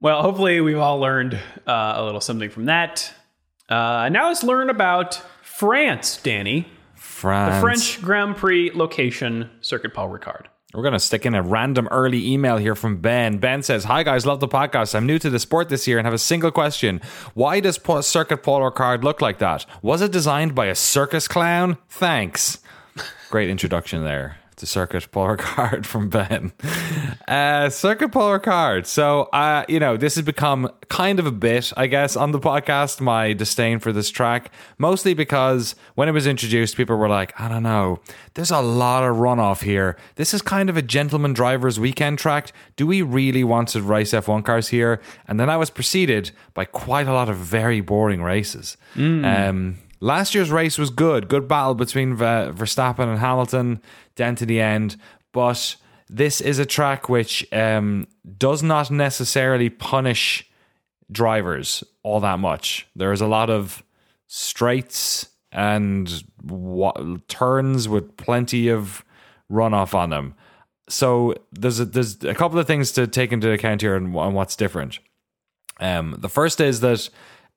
Well, hopefully we've all learned uh, a little something from that. Uh, now let's learn about France, Danny. France. The French Grand Prix location, Circuit Paul Ricard. We're going to stick in a random early email here from Ben. Ben says, Hi guys, love the podcast. I'm new to the sport this year and have a single question. Why does Circuit Paul card look like that? Was it designed by a circus clown? Thanks. Great introduction there the circuit pull card from Ben. Uh, circuit pull card. So, uh, you know, this has become kind of a bit, I guess, on the podcast, my disdain for this track, mostly because when it was introduced, people were like, I don't know, there's a lot of runoff here. This is kind of a gentleman driver's weekend track. Do we really want to race F1 cars here? And then I was preceded by quite a lot of very boring races. Um, last year's race was good, good battle between Verstappen and Hamilton, down to the end. But this is a track which um, does not necessarily punish drivers all that much. There is a lot of straights and wa- turns with plenty of runoff on them. So there's a, there's a couple of things to take into account here and what's different. Um, the first is that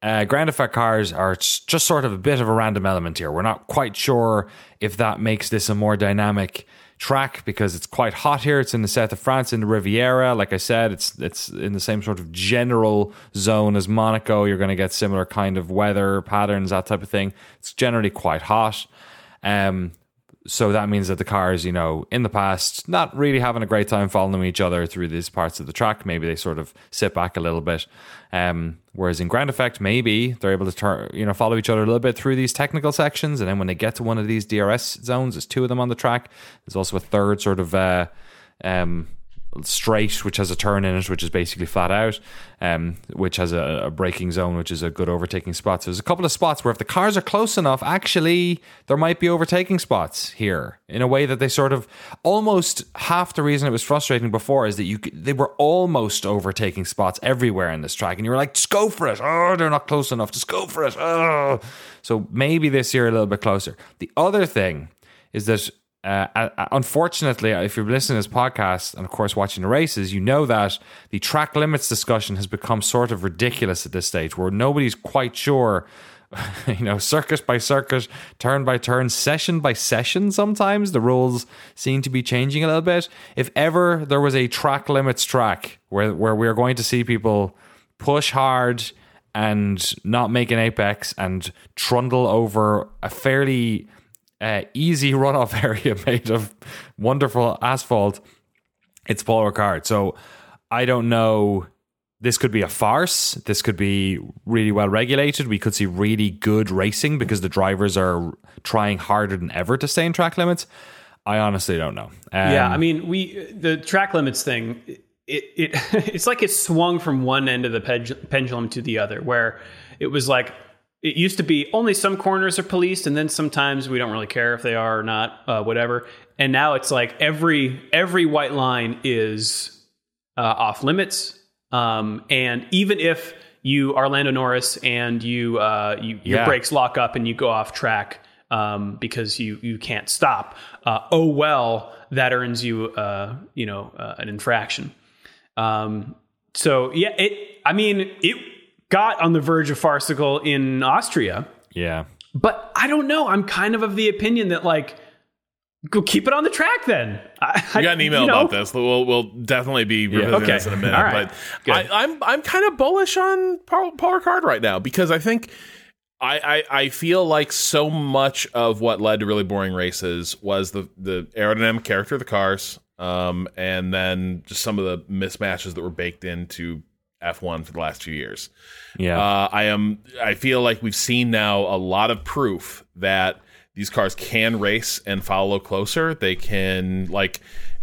uh, ground effect cars are just sort of a bit of a random element here. We're not quite sure if that makes this a more dynamic track because it's quite hot here. It's in the south of France, in the Riviera. Like I said, it's it's in the same sort of general zone as Monaco. You're going to get similar kind of weather patterns, that type of thing. It's generally quite hot. Um, so that means that the cars, you know, in the past, not really having a great time following each other through these parts of the track. Maybe they sort of sit back a little bit. Um, whereas in Ground Effect, maybe they're able to turn, you know, follow each other a little bit through these technical sections. And then when they get to one of these DRS zones, there's two of them on the track. There's also a third sort of uh, um, straight, which has a turn in it, which is basically flat out, um, which has a, a braking zone, which is a good overtaking spot. So there's a couple of spots where if the cars are close enough, actually, there might be overtaking spots here in a way that they sort of almost half the reason it was frustrating before is that you they were almost overtaking spots everywhere in this track, and you were like, just go for it. Oh, they're not close enough. Just go for it. Oh. So maybe this year a little bit closer. The other thing is that uh, unfortunately, if you're listening to this podcast and of course watching the races, you know that the track limits discussion has become sort of ridiculous at this stage, where nobody's quite sure. You know, circuit by circuit, turn by turn, session by session. Sometimes the rules seem to be changing a little bit. If ever there was a track limits track where where we're going to see people push hard and not make an apex and trundle over a fairly uh, easy runoff area made of wonderful asphalt, it's Paul Ricard. So I don't know. This could be a farce. This could be really well regulated. We could see really good racing because the drivers are trying harder than ever to stay in track limits. I honestly don't know. Um, yeah, I mean, we the track limits thing. It it it's like it swung from one end of the pendulum to the other, where it was like it used to be only some corners are policed, and then sometimes we don't really care if they are or not, uh, whatever. And now it's like every every white line is uh, off limits, um, and even if you are Lando Norris and you uh, you your Yeah. brakes lock up and you go off track um, because you you can't stop. Uh, oh well, that earns you uh, you know uh, an infraction. Um, so yeah, it. I mean, it got on the verge of farcical in Austria, yeah. but I don't know. I'm kind of of the opinion that like. Go keep it on the track then. I, We got an email you know, about this. We'll we'll definitely be revisiting Okay. this in a minute. Right. But I, I'm I'm kind of bullish on Paul, Paul Ricard right now because I think I, I I feel like so much of what led to really boring races was the the aerodynamic character of the cars, um, and then just some of the mismatches that were baked into F1 for the last few years. Yeah. Uh, I am. I feel like we've seen now a lot of proof that these cars can race and follow closer. They can like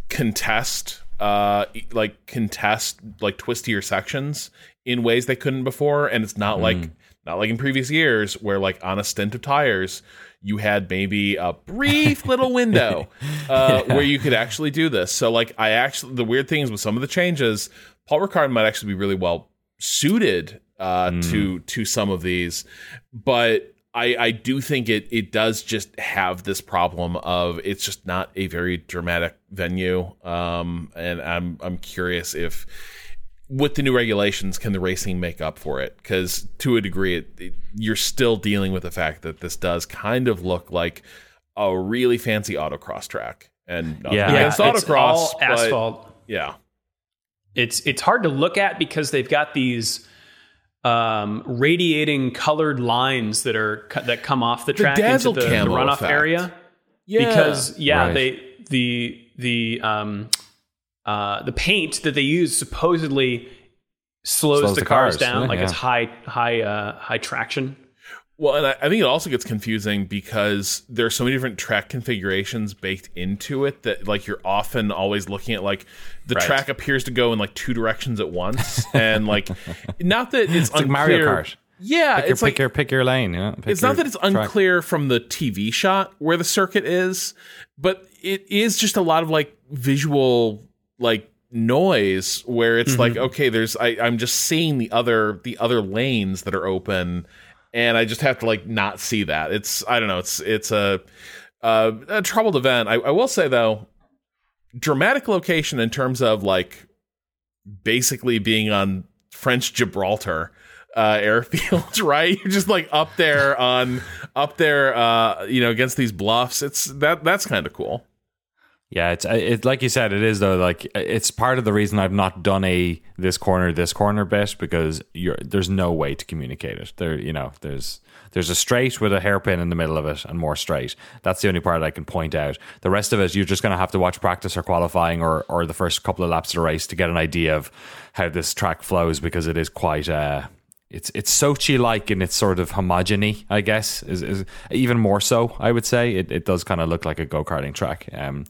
contest, uh, like contest like twistier sections in ways they couldn't before, and it's not like not like in previous years where like on a stint of tires you had maybe a brief little window uh, where you could actually do this. So like I actually the weird thing is with some of the changes, Paul Ricard might actually be really well suited uh, to to some of these, but I, I do think it it does just have this problem of it's just not a very dramatic venue, um, and I'm I'm curious if with the new regulations can the racing make up for it because to a degree it, it- you're still dealing with the fact that this does kind of look like a really fancy autocross track and Yeah. Yeah, it's autocross all but- asphalt. yeah it's it's hard to look at because they've got these um, radiating colored lines that are that come off the track into the, the runoff effect. area. yeah Because yeah, Right. they the the um uh the paint that they use supposedly slows, Slows the, the cars, cars, down yeah, like it's high high uh high traction. Well, and I, I think it also gets confusing because there are so many different track configurations baked into it that like you're often always looking at like the Right. track appears to go in like two directions at once, and like not that it's, It's like unclear. Mario Kart. Yeah, Pick your, it's like pick your pick your lane. You know? Pick it's not that it's track. unclear from the TV shot where the circuit is, but it is just a lot of like visual like noise where it's like mm-hmm. okay, there's I, I'm just seeing the other the other lanes that are open, and I just have to like not see that. It's I don't know. It's it's a a, a troubled event. I, I will say though, dramatic location in terms of like basically being on French Gibraltar uh, airfield, right? You're just like up there on up there, uh, you know, against these bluffs. It's that that's kind of cool. Yeah, it's it like you said, it is though. Like it's part of the reason I've not done a this corner, this corner bit because there's no way to communicate it. There, you know, there's there's a straight with a hairpin in the middle of it and more straight. That's the only part I can point out. The rest of it, you're just going to have to watch practice or qualifying or or the first couple of laps of the race to get an idea of how this track flows because it is quite. Uh, it's it's Sochi like in its sort of homogeny, I guess, is, is even more so. I would say it, it does kind of look like a go karting track. Um,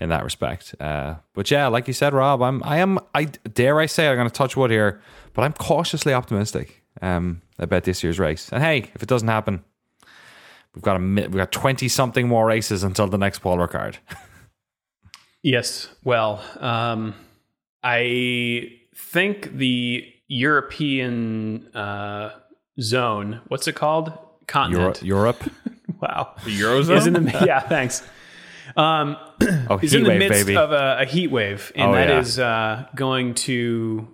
in that respect. Uh, but yeah, like you said, Rob, I'm I am I dare I say I'm going to touch wood here, but I'm cautiously optimistic um, about this year's race. And hey, if it doesn't happen, we've got a we've got twenty something more races until the next Paul Ricard. Yes. Well, um, I think the European uh, zone, what's it called? Euro- Continent. Europe, wow. The Eurozone. Is in the yeah, thanks. Um, oh heat in the wave, midst baby. of a, a heat wave, and Oh, that yeah. is uh, going to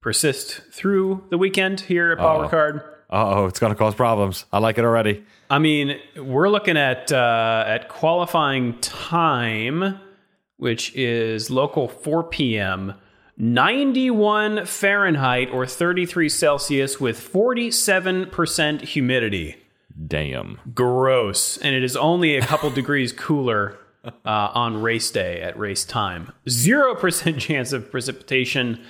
persist through the weekend here at Paul Uh-oh. Ricard. oh, it's going to cause problems. I like it already. I mean, we're looking at uh, at qualifying time, which is local 4 p.m. 91 Fahrenheit or 33 Celsius with 47% humidity. Damn. Gross. And it is only a couple degrees cooler uh, on race day at race time. 0% chance of precipitation,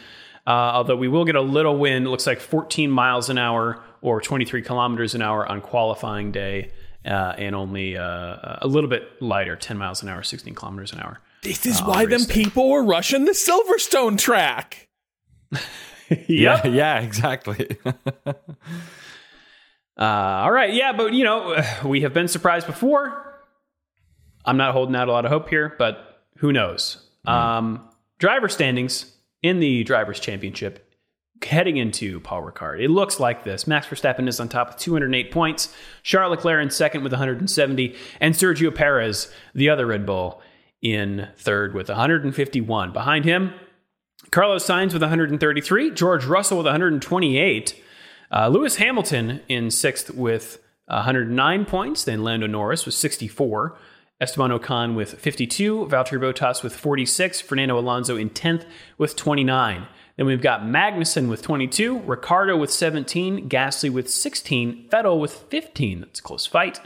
uh, although we will get a little wind. It looks like 14 miles an hour or 23 kilometers an hour on qualifying day, uh, and only uh, a little bit lighter, 10 miles an hour, 16 kilometers an hour. This is why them day. people were rushing the Silverstone track. Yeah, yeah, exactly. Uh, all right, yeah, but you know, we have been surprised before. I'm not holding out a lot of hope here, but who knows? Um, driver standings in the drivers' championship heading into Paul Ricard. It looks like this: Max Verstappen is on top with 208 points, Charles Leclerc in second with 170, and Sergio Perez, the other Red Bull, in third with 151. Behind him, Carlos Sainz with 133, George Russell with 128. Uh, Lewis Hamilton in sixth with 109 points. Then Lando Norris with 64. Esteban Ocon with 52. Valtteri Bottas with 46. Fernando Alonso in 10th with 29. Then we've got Magnussen with 22. Ricciardo with 17. Gasly with 16. Vettel with 15. That's a close fight.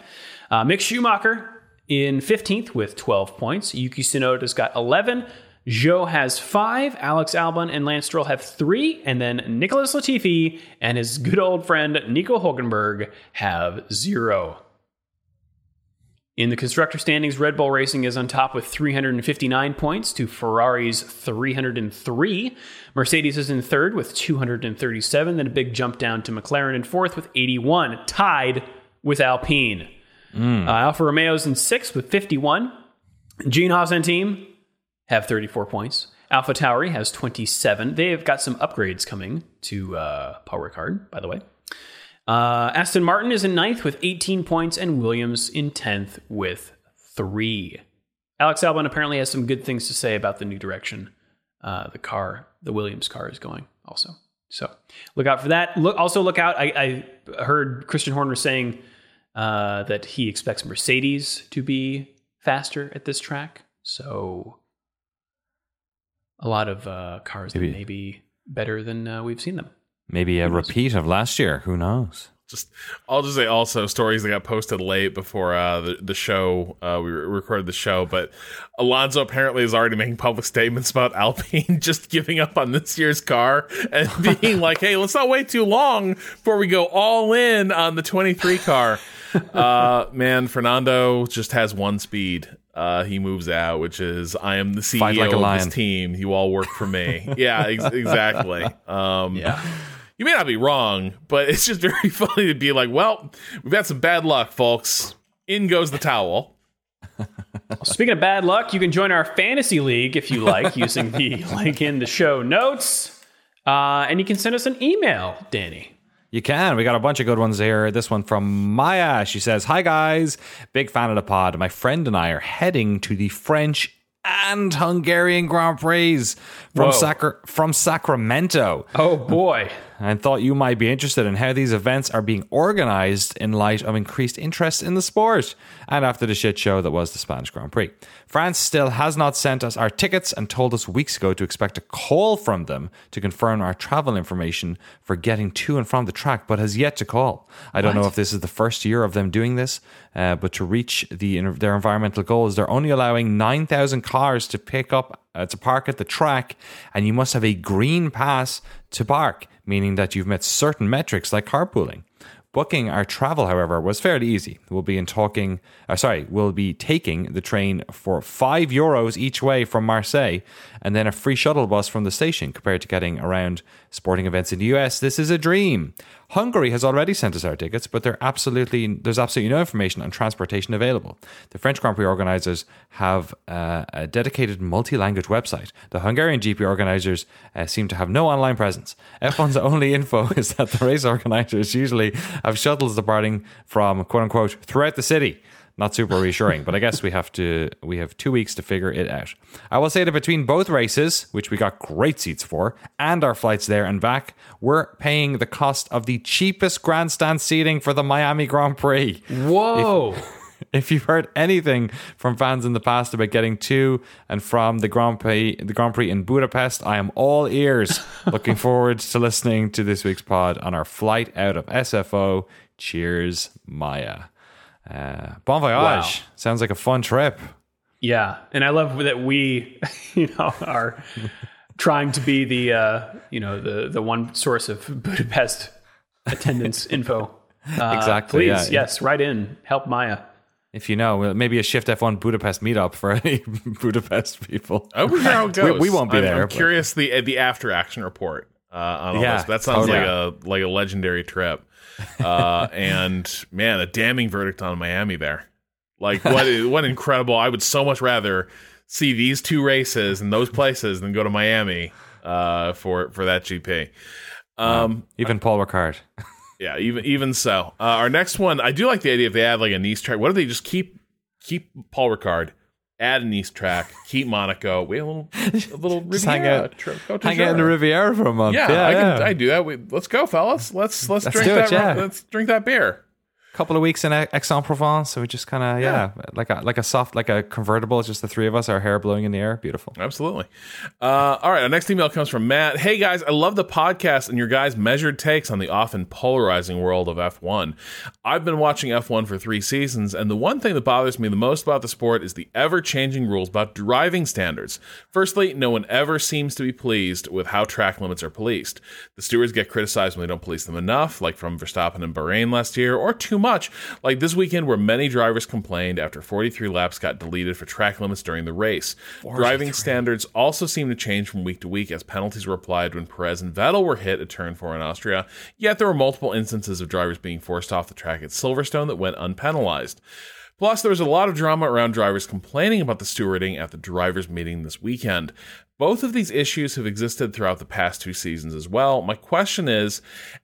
Uh, Mick Schumacher in 15th with 12 points. Yuki Tsunoda's got 11. Zhou has five. Alex Albon and Lance Stroll have three. And then Nicholas Latifi and his good old friend Nico Hulkenberg have zero. In the constructor standings, Red Bull Racing is on top with 359 points to Ferrari's 303. Mercedes is in third with 237, then a big jump down to McLaren in fourth with 81, tied with Alpine. Uh, Alfa Romeo's in sixth with 51. Gene Haas and team have 34 points. Alpha Tauri has 27. They've got some upgrades coming to uh, Paul Ricard, by the way. Uh, Aston Martin is in ninth with 18 points, and Williams in 10th with three. Alex Albon apparently has some good things to say about the new direction uh, the car, the Williams car, is going. Also, so look out for that. Look, also look out. I, I heard Christian Horner saying uh, that he expects Mercedes to be faster at this track. So a lot of uh, cars Maybe- that may be better than uh, we've seen them. Maybe a repeat of last year. Who knows? just I'll just say also stories that got posted late before uh, the the show uh, we recorded the show, but Alonso apparently is already making public statements about Alpine just giving up on this year's car and being like, "Hey, let's not wait too long before we go all in on the 23 car." uh, man, Fernando just has one speed. Uh, he moves out, which is I am the CEO like of this team. You all work for me. yeah, ex- exactly. Um, Yeah. You may not be wrong, but it's just very funny to be like, well, we've had some bad luck, folks. In goes the towel. Speaking of bad luck, you can join our fantasy league if you like using the link in the show notes. Uh, and you can send us an email, Danny. You can. We got a bunch of good ones here. This one from Maya. She says, Hi guys, big fan of the pod. My friend and I are heading to the French and Hungarian Grand Prix from, Sacra- from Sacramento. Oh boy. And thought you might be interested in how these events are being organized in light of increased interest in the sport and after the shit show that was the Spanish Grand Prix. France still has not sent us our tickets and told us weeks ago to expect a call from them to confirm our travel information for getting to and from the track, but has yet to call. I don't know if this is the first year of them doing this, uh, but to reach the their environmental goals, they're only allowing 9,000 cars to pick up uh, to park at the track, and you must have a green pass to park, meaning that you've met certain metrics like carpooling. Booking our travel, however, was fairly easy. We'll be in talking, uh, sorry, we'll be taking the train for five euros each way from Marseille, and then a free shuttle bus from the station. Compared to getting around sporting events in the US, this is a dream. Hungary has already sent us our tickets, but there's absolutely no information on transportation available. The French Grand Prix organisers have uh, a dedicated multi-language website. The Hungarian GP organisers uh, seem to have no online presence. F1's only info is that the race organisers usually have shuttles departing from quote unquote throughout the city not super reassuring. but I guess we have to we have two weeks to figure it out. I will say that between both races, which we got great seats for, and our flights there and back, we're paying the cost of the cheapest grandstand seating for the Miami Grand Prix. Whoa. If you've heard anything from fans in the past about getting to and from the Grand Prix, the Grand Prix in Budapest, I am all ears. Looking forward to listening to this week's pod on our flight out of SFO. Cheers, Maya. Uh, bon voyage. Wow. Sounds like a fun trip. Yeah, and I love that we, you know, are trying to be the, uh, you know, the the one source of Budapest attendance info. Uh, Exactly, Please, yeah. yes, write in. Help Maya. If you know, maybe a Shift F1 Budapest meetup for any Budapest people. I will how it We- goes. we won't be I'm, there, I'm but- curious the the after action report uh, on all Yeah, this. That sounds totally. like a like a legendary trip. Uh, and man, a damning verdict on Miami there. Like what what incredible! I would so much rather see these two races in those places than go to Miami uh, for for that GP. Um, Even Paul Ricard. yeah, even even so. Uh, our next one, I do like the idea if they add like a Nice track. What if they just keep keep Paul Ricard, add a Nice track, keep Monaco, we have a little a little Riviera hang out- trip. Go to Hang out in the Riviera for a month. Yeah, Yeah, I can yeah. I do that. We, let's go, fellas. Let's let's, Let's drink it, that. yeah. Let's drink that beer. Couple of weeks in Aix-en-Provence, so we just kind of yeah, like a like a soft like a convertible, just the three of us, our hair blowing in the air, beautiful. Absolutely. Uh, all right. Our next email comes from Matt. Hey, guys, I love the podcast and your guys' measured takes on the often polarizing world of F1. I've been watching F1 for three seasons, and the one thing that bothers me the most about the sport is the ever changing rules about driving standards. Firstly, no one ever seems to be pleased with how track limits are policed. The stewards get criticized when they don't police them enough, like from Verstappen and Bahrain last year, or too much, like this weekend where many drivers complained after 43 laps got deleted for track limits during the race. Driving standards also seem to change from week to week as penalties were applied when Perez and Vettel were hit at turn four in Austria, yet there were multiple instances of drivers being forced off the track at Silverstone that went unpenalized. Plus, there was a lot of drama around drivers complaining about the stewarding at the drivers' meeting this weekend. Both of these issues have existed throughout the past two seasons as well. My question is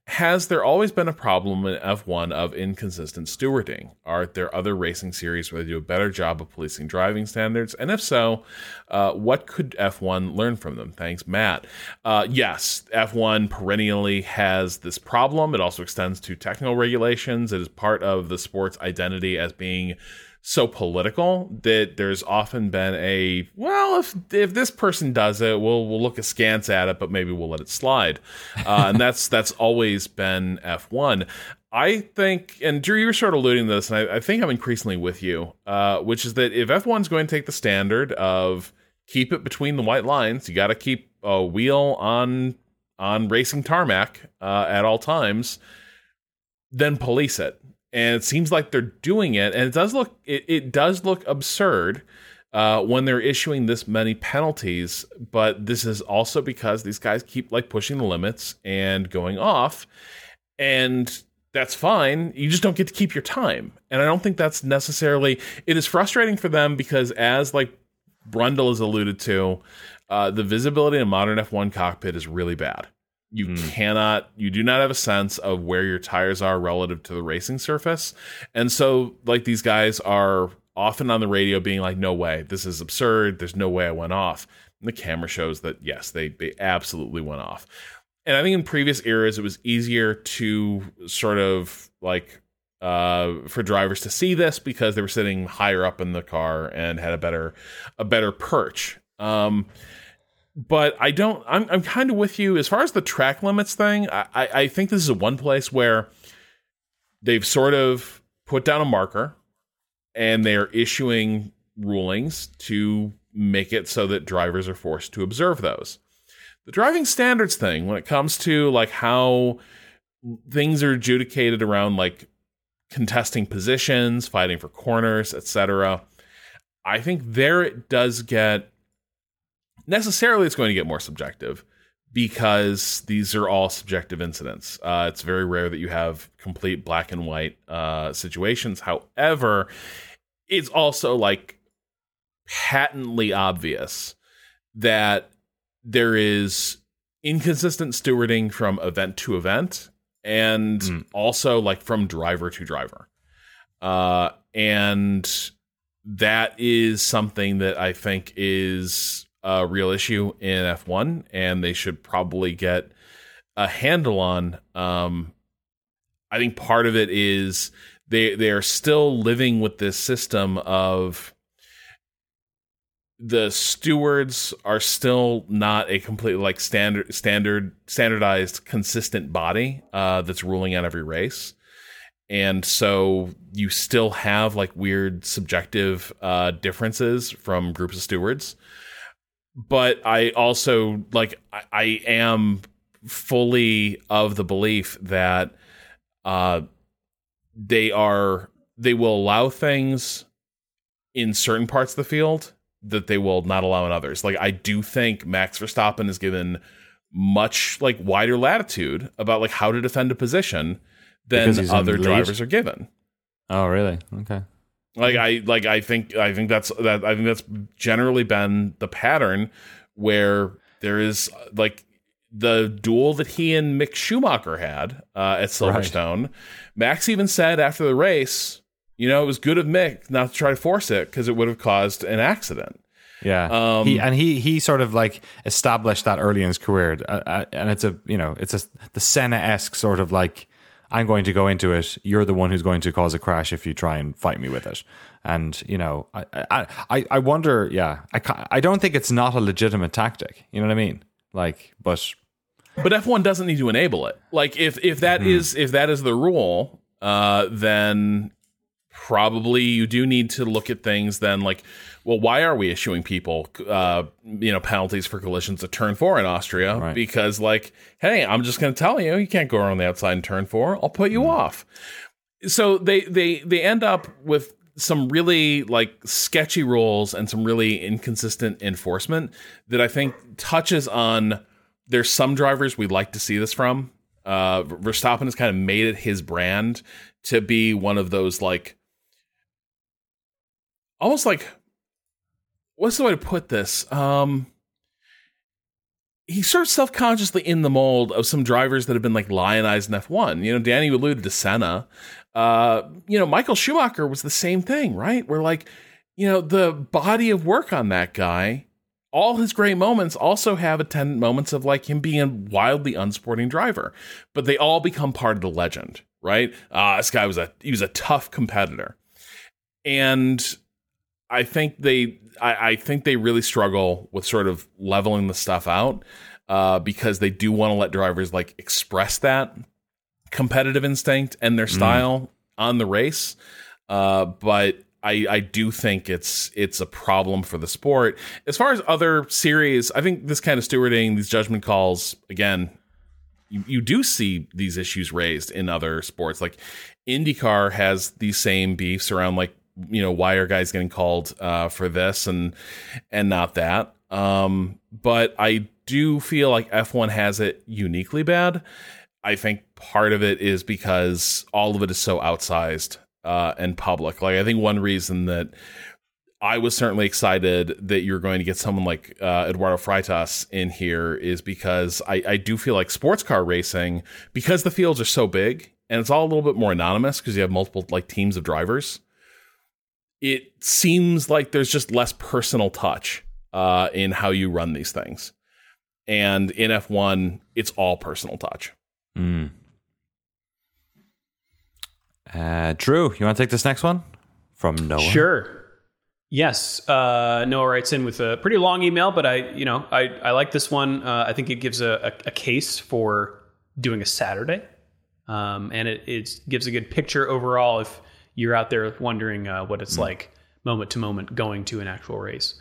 Has there always been a problem in F1 of inconsistent stewarding? Are there other racing series where they do a better job of policing driving standards? And if so, uh, what could F1 learn from them? Thanks, Matt. Uh, yes, F1 perennially has this problem. It also extends to technical regulations. It is part of the sport's identity as being so political that there's often been a well if if this person does it we'll we'll look askance at it but maybe we'll let it slide uh, and that's that's always been F1 I think, and Drew, you were sort of alluding to this, and I, I think I'm increasingly with you, uh, which is that if F1's going to take the standard of keep it between the white lines, you got to keep a wheel on on racing tarmac uh, at all times, then police it. And it seems like they're doing it, and it does look it, it does look absurd uh, when they're issuing this many penalties. But this is also because these guys keep like pushing the limits and going off, and that's fine. You just don't get to keep your time. And I don't think that's necessarily it is frustrating for them because as like Brundle has alluded to, uh, the visibility in modern F1 cockpit is really bad. You mm. cannot, you do not have a sense of where your tires are relative to the racing surface. And so, like, these guys are often on the radio being like, no way, this is absurd. There's no way I went off. And the camera shows that, yes, they, they absolutely went off and I think in previous eras it was easier to sort of like uh, for drivers to see this because they were sitting higher up in the car and had a better a better perch. Um, but I don't. I'm I'm kind of with you as far as the track limits thing. I I think this is one place where they've sort of put down a marker and they are issuing rulings to make it so that drivers are forced to observe those the driving standards thing when it comes to like how things are adjudicated around like contesting positions, fighting for corners, etc. I think there it does get necessarily it's going to get more subjective because these are all subjective incidents. Uh, it's very rare that you have complete black and white uh, situations. However, it's also like patently obvious that there is inconsistent stewarding from event to event and mm. also like from driver to driver. Uh, and that is something that I think is a real issue in F1 and they should probably get a handle on. Um, I think part of it is they they are still living with this system of the stewards are still not a completely like standard standard standardized consistent body uh, that's ruling out every race and so you still have like weird subjective uh, differences from groups of stewards but i also like I, I am fully of the belief that uh, they are they will allow things in certain parts of the field that they will not allow in others. Like I do think Max Verstappen is given much like wider latitude about like how to defend a position than other drivers are given. Oh, really? Okay. Like I like I think I think that's that I think that's generally been the pattern where there is like the duel that he and Mick Schumacher had uh, at Silverstone. Right. Max even said after the race, you know, it was good of Mick not to try to force it because it would have caused an accident. Yeah, um, he, and he he sort of like established that early in his career, uh, uh, and it's a you know it's a the Senna esque sort of like I'm going to go into it. You're the one who's going to cause a crash if you try and fight me with it. And you know, I I I, wonder. Yeah, I I don't think it's not a legitimate tactic. You know what I mean? Like, but but F1 doesn't need to enable it. Like if if that mm-hmm. is if that is the rule, uh, then probably you do need to look at things then like well why are we issuing people uh you know penalties for collisions at turn 4 in Austria right. because like hey I'm just going to tell you you can't go around the outside in turn 4 I'll put you mm. off so they they they end up with some really like sketchy rules and some really inconsistent enforcement that I think touches on there's some drivers we'd like to see this from uh Verstappen has kind of made it his brand to be one of those like almost like what's the way to put this? Um, he's sort of self consciously in the mold of some drivers that have been like lionized in F1. You know, Danny alluded to Senna. Uh, you know, Michael Schumacher was the same thing, right? Where like, you know, the body of work on that guy, all his great moments also have attendant moments of like him being a wildly unsporting driver, but they all become part of the legend, right? Uh, this guy was a he was a tough competitor. And I think they I, I, think they really struggle with sort of leveling the stuff out uh, because they do want to let drivers like express that competitive instinct and their style on the race. Uh, but I, I do think it's it's a problem for the sport. As far as other series, I think this kind of stewarding, these judgment calls, again, you, you do see these issues raised in other sports. Like IndyCar has these same beefs around like you know why are guys getting called uh, for this and and not that. Um, but I do feel like F1 has it uniquely bad. I think part of it is because all of it is so outsized uh, and public. Like I think one reason that I was certainly excited that you're going to get someone like uh, Eduardo Freitas in here is because I, I do feel like sports car racing because the fields are so big and it's all a little bit more anonymous because you have multiple like teams of drivers. It seems like there's just less personal touch uh, in how you run these things, and in F1, it's all personal touch. Mm. Uh, Drew, you want to take this next one from Noah? Sure. Yes, uh, Noah writes in with a pretty long email, but I, you know, I, I like this one. Uh, I think it gives a, a, a, case for doing a Saturday, um, and it, it gives a good picture overall if you're out there wondering uh, what it's mm. like moment to moment going to an actual race.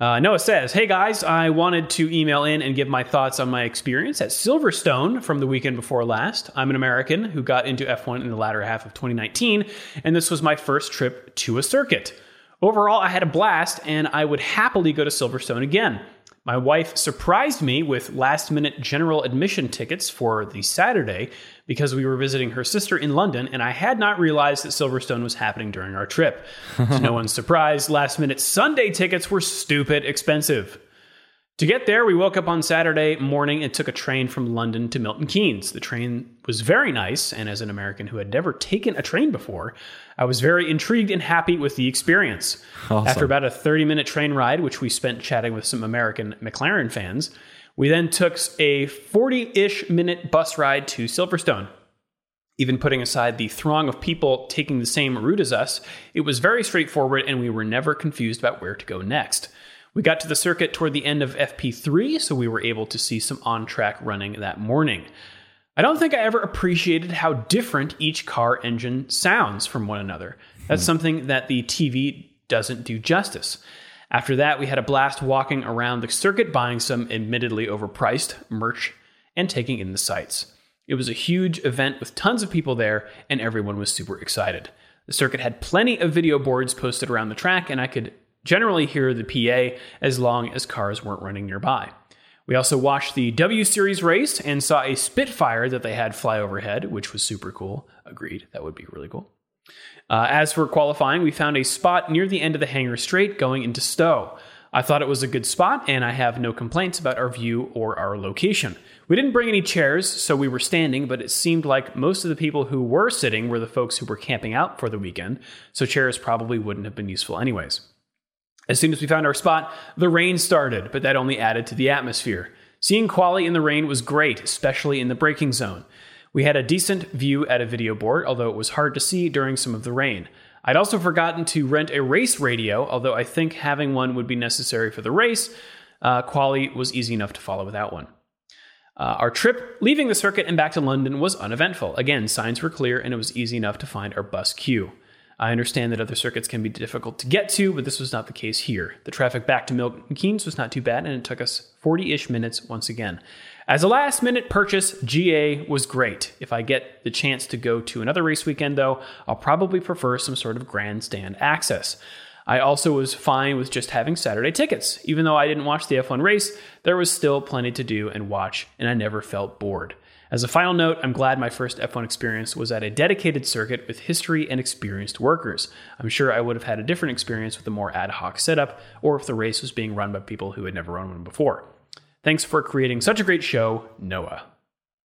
Uh, Noah says, Hey guys, I wanted to email in and give my thoughts on my experience at Silverstone from the weekend before last. I'm an American who got into F1 in the latter half of 2019, and this was my first trip to a circuit. Overall, I had a blast, and I would happily go to Silverstone again. My wife surprised me with last minute general admission tickets for the Saturday because we were visiting her sister in London, and I had not realized that Silverstone was happening during our trip. to no one's surprise, last minute Sunday tickets were stupid expensive. To get there, we woke up on Saturday morning and took a train from London to Milton Keynes. The train was very nice, and as an American who had never taken a train before, I was very intrigued and happy with the experience. Awesome. After about a 30 minute train ride, which we spent chatting with some American McLaren fans, we then took a 40 ish minute bus ride to Silverstone. Even putting aside the throng of people taking the same route as us, it was very straightforward and we were never confused about where to go next. We got to the circuit toward the end of FP3, so we were able to see some on track running that morning. I don't think I ever appreciated how different each car engine sounds from one another. That's hmm. something that the TV doesn't do justice. After that, we had a blast walking around the circuit, buying some admittedly overpriced merch and taking in the sights. It was a huge event with tons of people there, and everyone was super excited. The circuit had plenty of video boards posted around the track, and I could generally hear the PA as long as cars weren't running nearby. We also watched the W Series race and saw a Spitfire that they had fly overhead, which was super cool. Agreed, that would be really cool. Uh, as for qualifying, we found a spot near the end of the hangar straight going into Stowe. I thought it was a good spot, and I have no complaints about our view or our location. We didn't bring any chairs, so we were standing, but it seemed like most of the people who were sitting were the folks who were camping out for the weekend, so chairs probably wouldn't have been useful anyways. As soon as we found our spot, the rain started, but that only added to the atmosphere. Seeing Quali in the rain was great, especially in the braking zone. We had a decent view at a video board, although it was hard to see during some of the rain. I'd also forgotten to rent a race radio, although I think having one would be necessary for the race. Uh, Quali was easy enough to follow without one. Uh, our trip leaving the circuit and back to London was uneventful. Again, signs were clear and it was easy enough to find our bus queue. I understand that other circuits can be difficult to get to, but this was not the case here. The traffic back to Milton Keynes was not too bad, and it took us 40 ish minutes once again. As a last minute purchase, GA was great. If I get the chance to go to another race weekend, though, I'll probably prefer some sort of grandstand access. I also was fine with just having Saturday tickets. Even though I didn't watch the F1 race, there was still plenty to do and watch, and I never felt bored. As a final note, I'm glad my first F1 experience was at a dedicated circuit with history and experienced workers. I'm sure I would have had a different experience with a more ad hoc setup, or if the race was being run by people who had never run one before. Thanks for creating such a great show, Noah.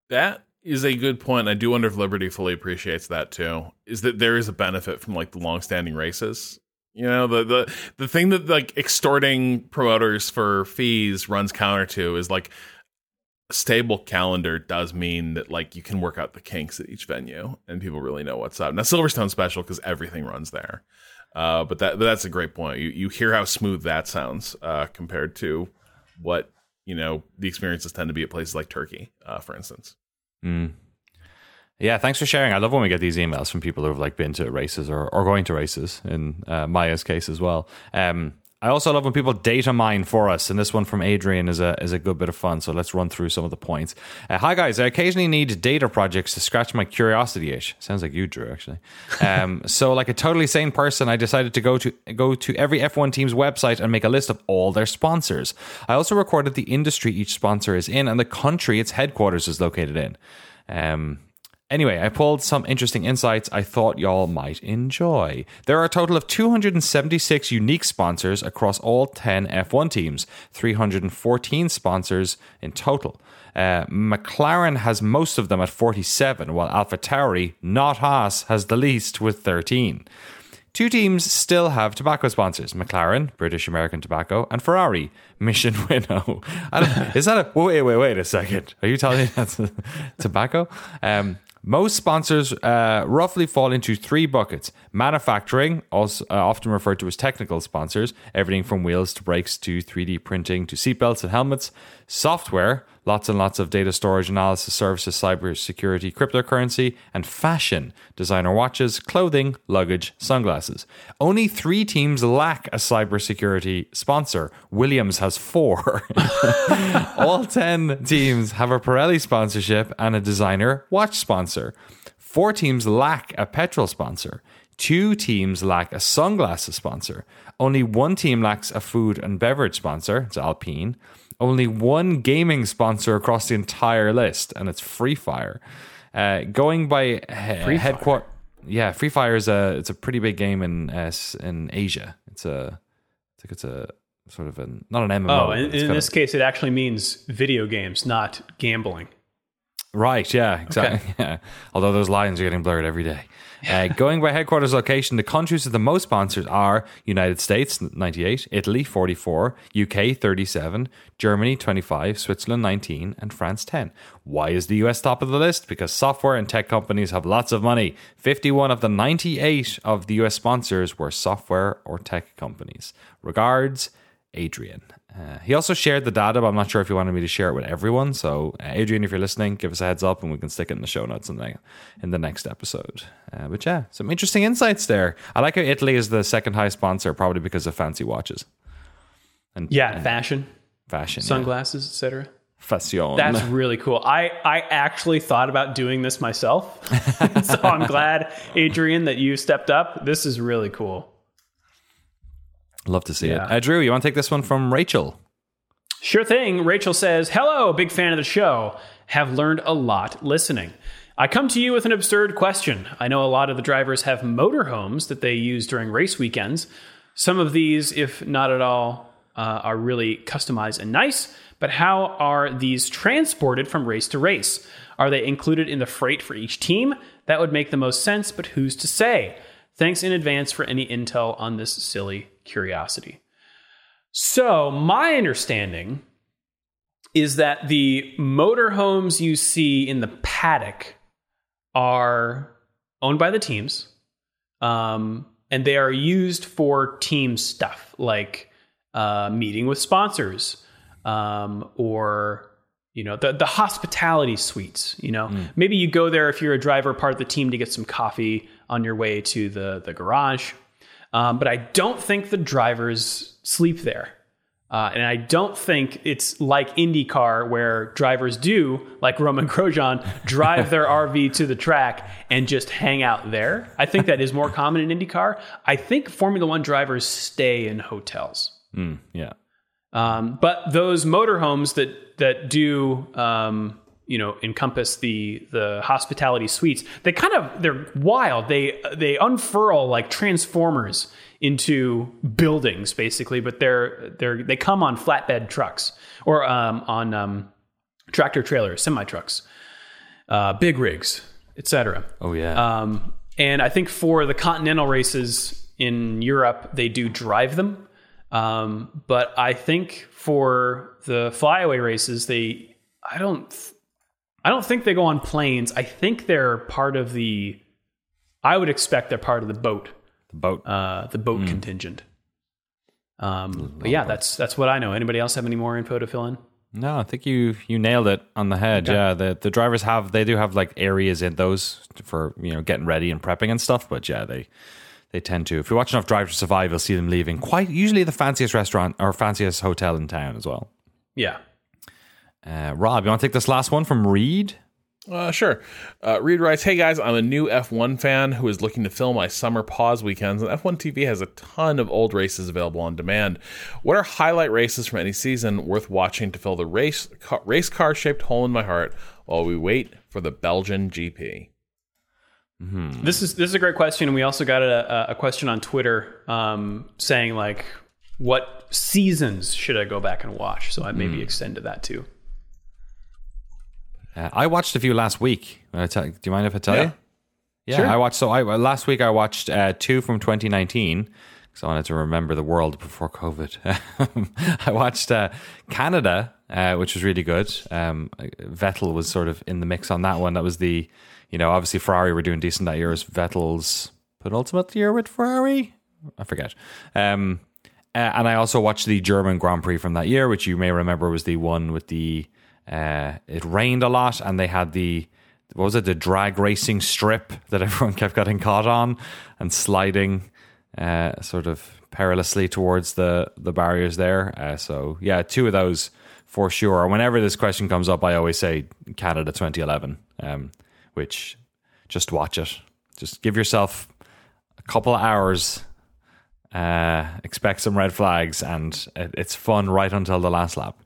That is a good point. I do wonder if Liberty fully appreciates that too. Is that there is a benefit from like the long-standing races. You know, the the the thing that like extorting promoters for fees runs counter to is like stable calendar does mean that like you can work out the kinks at each venue and people really know what's up. Now Silverstone special because everything runs there. Uh, but that but that's a great point. You you hear how smooth that sounds uh, compared to what you know the experiences tend to be at places like Turkey, uh, for instance. Mm. Yeah, thanks for sharing. I love when we get these emails from people who've like been to races or, or going to races. In uh, Maya's case as well. Um, I also love when people data mine for us, and this one from Adrian is a is a good bit of fun. So let's run through some of the points. Uh, hi guys, I occasionally need data projects to scratch my curiosity itch. Sounds like you, Drew, actually. Um, so like a totally sane person, I decided to go to go to every F1 team's website and make a list of all their sponsors. I also recorded the industry each sponsor is in and the country its headquarters is located in. Um, Anyway, I pulled some interesting insights I thought y'all might enjoy. There are a total of 276 unique sponsors across all 10 F1 teams, 314 sponsors in total. Uh, McLaren has most of them at 47, while AlphaTauri, not Haas, has the least with 13. Two teams still have tobacco sponsors McLaren, British American Tobacco, and Ferrari, Mission Winnow. Is that a. Wait, wait, wait a second. Are you telling me that's tobacco? Um, most sponsors uh, roughly fall into three buckets. Manufacturing, also uh, often referred to as technical sponsors, everything from wheels to brakes to 3D printing to seatbelts and helmets, software, lots and lots of data storage analysis services, cybersecurity, cryptocurrency, and fashion, designer watches, clothing, luggage, sunglasses. Only three teams lack a cybersecurity sponsor. Williams has four. All 10 teams have a Pirelli sponsorship and a designer watch sponsor. Four teams lack a petrol sponsor. Two teams lack a sunglasses sponsor. Only one team lacks a food and beverage sponsor. It's Alpine only one gaming sponsor across the entire list, and it's Free Fire. Uh, going by he- headquarter, yeah, Free Fire is a it's a pretty big game in uh, in Asia. It's a I think it's a sort of a not an MMO. Oh, in, in this of, case, it actually means video games, not gambling. Right. Yeah. Exactly. Okay. Yeah. Although those lines are getting blurred every day. Uh, going by headquarters location, the countries with the most sponsors are United States 98, Italy 44, UK 37, Germany 25, Switzerland 19, and France 10. Why is the US top of the list? Because software and tech companies have lots of money. 51 of the 98 of the US sponsors were software or tech companies. Regards, Adrian. Uh, he also shared the data, but I'm not sure if he wanted me to share it with everyone. So, uh, Adrian, if you're listening, give us a heads up and we can stick it in the show notes in the, in the next episode. Uh, but yeah, some interesting insights there. I like how Italy is the second high sponsor, probably because of fancy watches. And Yeah, fashion. Fashion. Sunglasses, yeah. etc. Fashion. That's really cool. I, I actually thought about doing this myself. so I'm glad, Adrian, that you stepped up. This is really cool. Love to see yeah. it. Uh, Drew, you want to take this one from Rachel? Sure thing. Rachel says, Hello, big fan of the show. Have learned a lot listening. I come to you with an absurd question. I know a lot of the drivers have motorhomes that they use during race weekends. Some of these, if not at all, uh, are really customized and nice, but how are these transported from race to race? Are they included in the freight for each team? That would make the most sense, but who's to say? Thanks in advance for any intel on this silly curiosity. So, my understanding is that the motorhomes you see in the paddock are owned by the teams, um, and they are used for team stuff like uh, meeting with sponsors um, or you know the the hospitality suites. You know, mm. maybe you go there if you're a driver, part of the team, to get some coffee on your way to the the garage. Um, but I don't think the drivers sleep there. Uh, and I don't think it's like IndyCar where drivers do, like Romain Grosjean, drive their RV to the track and just hang out there. I think that is more common in IndyCar. I think Formula One drivers stay in hotels. Mm, yeah. Um, but those motorhomes that that do um, you know encompass the the hospitality suites. They kind of they're wild. They they unfurl like transformers into buildings basically but they're they're they come on flatbed trucks or um, on um, tractor trailers semi trucks uh, big rigs etc oh yeah. Um, and i think for the continental races in europe they do drive them. Um, but i think for the flyaway races they i don't I don't think they go on planes. I think they're part of the. I would expect they're part of the boat. The boat. Uh, the boat mm. contingent. Um, but yeah, that's that's what I know. Anybody else have any more info to fill in? No, I think you you nailed it on the head. Yeah, the the drivers have they do have like areas in those for you know getting ready and prepping and stuff. But yeah, they they tend to. If you watch enough Drive to Survive, you'll see them leaving quite usually the fanciest restaurant or fanciest hotel in town as well. Yeah. Uh, Rob, you want to take this last one from Reed? Uh, sure. Uh, Reed writes, "Hey guys, I'm a new F1 fan who is looking to fill my summer pause weekends, and F1 TV has a ton of old races available on demand. What are highlight races from any season worth watching to fill the race car, race car shaped hole in my heart while we wait for the Belgian GP?" This is this is a great question, and we also got a, a question on Twitter um, saying like, "What seasons should I go back and watch?" So I maybe extend to that too. Uh, I watched a few last week. Tell- do you mind if I tell Yeah. you? Yeah, Sure. I watched. So I last week I watched uh, two from 2019 because I wanted to remember the world before COVID. I watched uh, Canada, uh, which was really good. Um, Vettel was sort of in the mix on that one. That was the, you know, obviously Ferrari were doing decent that year. Was Vettel's penultimate year with Ferrari. I forget. Um, uh, and I also watched the German Grand Prix from that year, which you may remember was the one with the. Uh, it rained a lot, and they had the what was it the drag racing strip that everyone kept getting caught on and sliding uh, sort of perilously towards the the barriers there. Uh, so yeah, two of those for sure. Whenever this question comes up, I always say Canada 2011, um, which just watch it. Just give yourself a couple of hours. Uh, expect some red flags, and it, it's fun right until the last lap.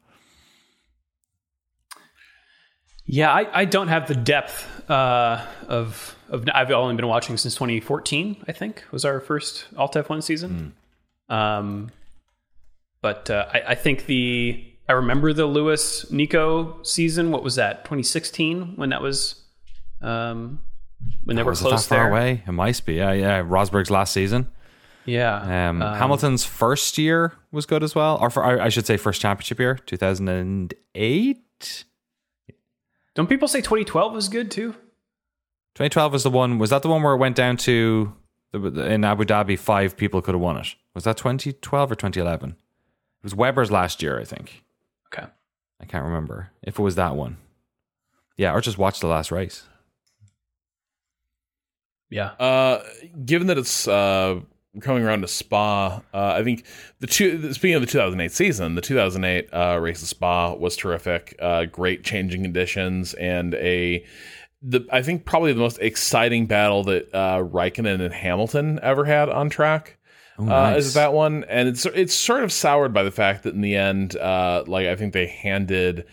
Yeah, I, I don't have the depth uh, of of. I've only been watching since 2014. I think was our first Alt F1 season. Um, but uh, I, I think the I remember the Lewis Nico season. What was that? 2016 when that was. Um, when they were it that close far there. away? It might be. Yeah, yeah. Rosberg's last season. Yeah. Um, Hamilton's first year was good as well, or for, I I should say first championship year, two thousand and eight. Don't people say 2012 was good too? 2012 was the one. Was that the one where it went down to the, in Abu Dhabi? Five people could have won it. Was that 2012 or 2011? It was Webber's last year, I think. Okay. I can't remember if it was that one. Yeah, or just watch the last race. Yeah. Uh, given that it's uh, coming around to Spa, uh, I think the two. Speaking of the 2008 season, the 2008 uh, race of Spa was terrific. Uh, great changing conditions and a. The, I think probably the most exciting battle that uh, Raikkonen and Hamilton ever had on track uh, nice. is that one, and it's it's sort of soured by the fact that in the end, uh, like I think they handed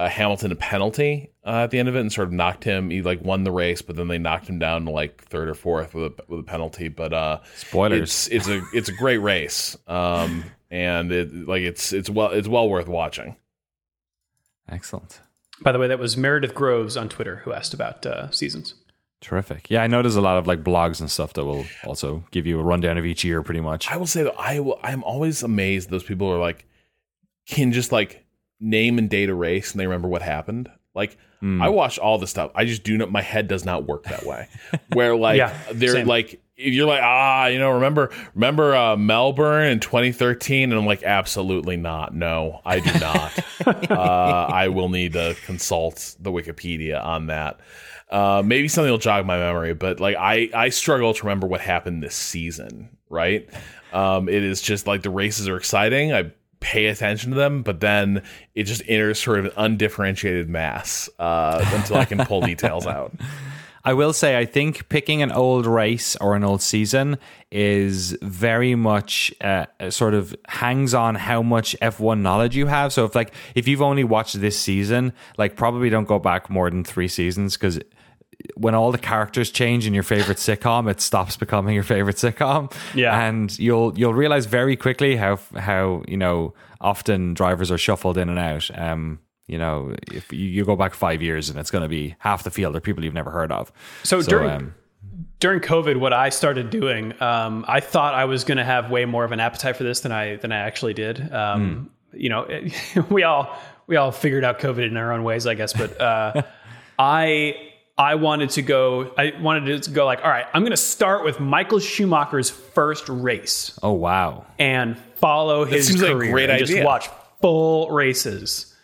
uh, Hamilton a penalty uh, at the end of it and sort of knocked him. He like won the race, but then they knocked him down to like third or fourth with a, with a penalty. But uh, Spoilers. it's it's a it's a great race, um, and it like it's it's well it's well worth watching. Excellent. By the way, that was Meredith Groves on Twitter who asked about uh, seasons. Terrific. Yeah, I know there's a lot of like blogs and stuff that will also give you a rundown of each year pretty much. I will say that I will. I'm always amazed those people are like can just like name and date a race and they remember what happened. Like I watch all the stuff. I just do not. My head does not work that way. Where like Yeah, they're same. like you're like ah you know remember remember uh, Melbourne in 2013 and I'm like absolutely not. No, I do not. uh, I will need to consult the Wikipedia on that. Uh, maybe something will jog my memory, but like I, I struggle to remember what happened this season. Right? Um, it is just like the races are exciting. I pay attention to them, but then it just enters sort of an undifferentiated mass uh, until I can pull details out. I will say, I think picking an old race or an old season is very much uh, sort of hangs on how much F1 knowledge you have. So if like if you've only watched this season, like probably don't go back more than three seasons because when all the characters change in your favorite sitcom, it stops becoming your favorite sitcom. Yeah. and you'll you'll realize very quickly how how you know often drivers are shuffled in and out. Um, you know, if you, you go back five years and it's going to be half the field are people you've never heard of. So, during um, during COVID, what I started doing, um, I thought I was going to have way more of an appetite for this than I than I actually did. Um, You know, it, we all we all figured out COVID in our own ways, I guess. But uh, I I wanted to go. I wanted to go like, all right, I'm going to start with Michael Schumacher's first race oh wow, and follow his seems like a great and just watch full races.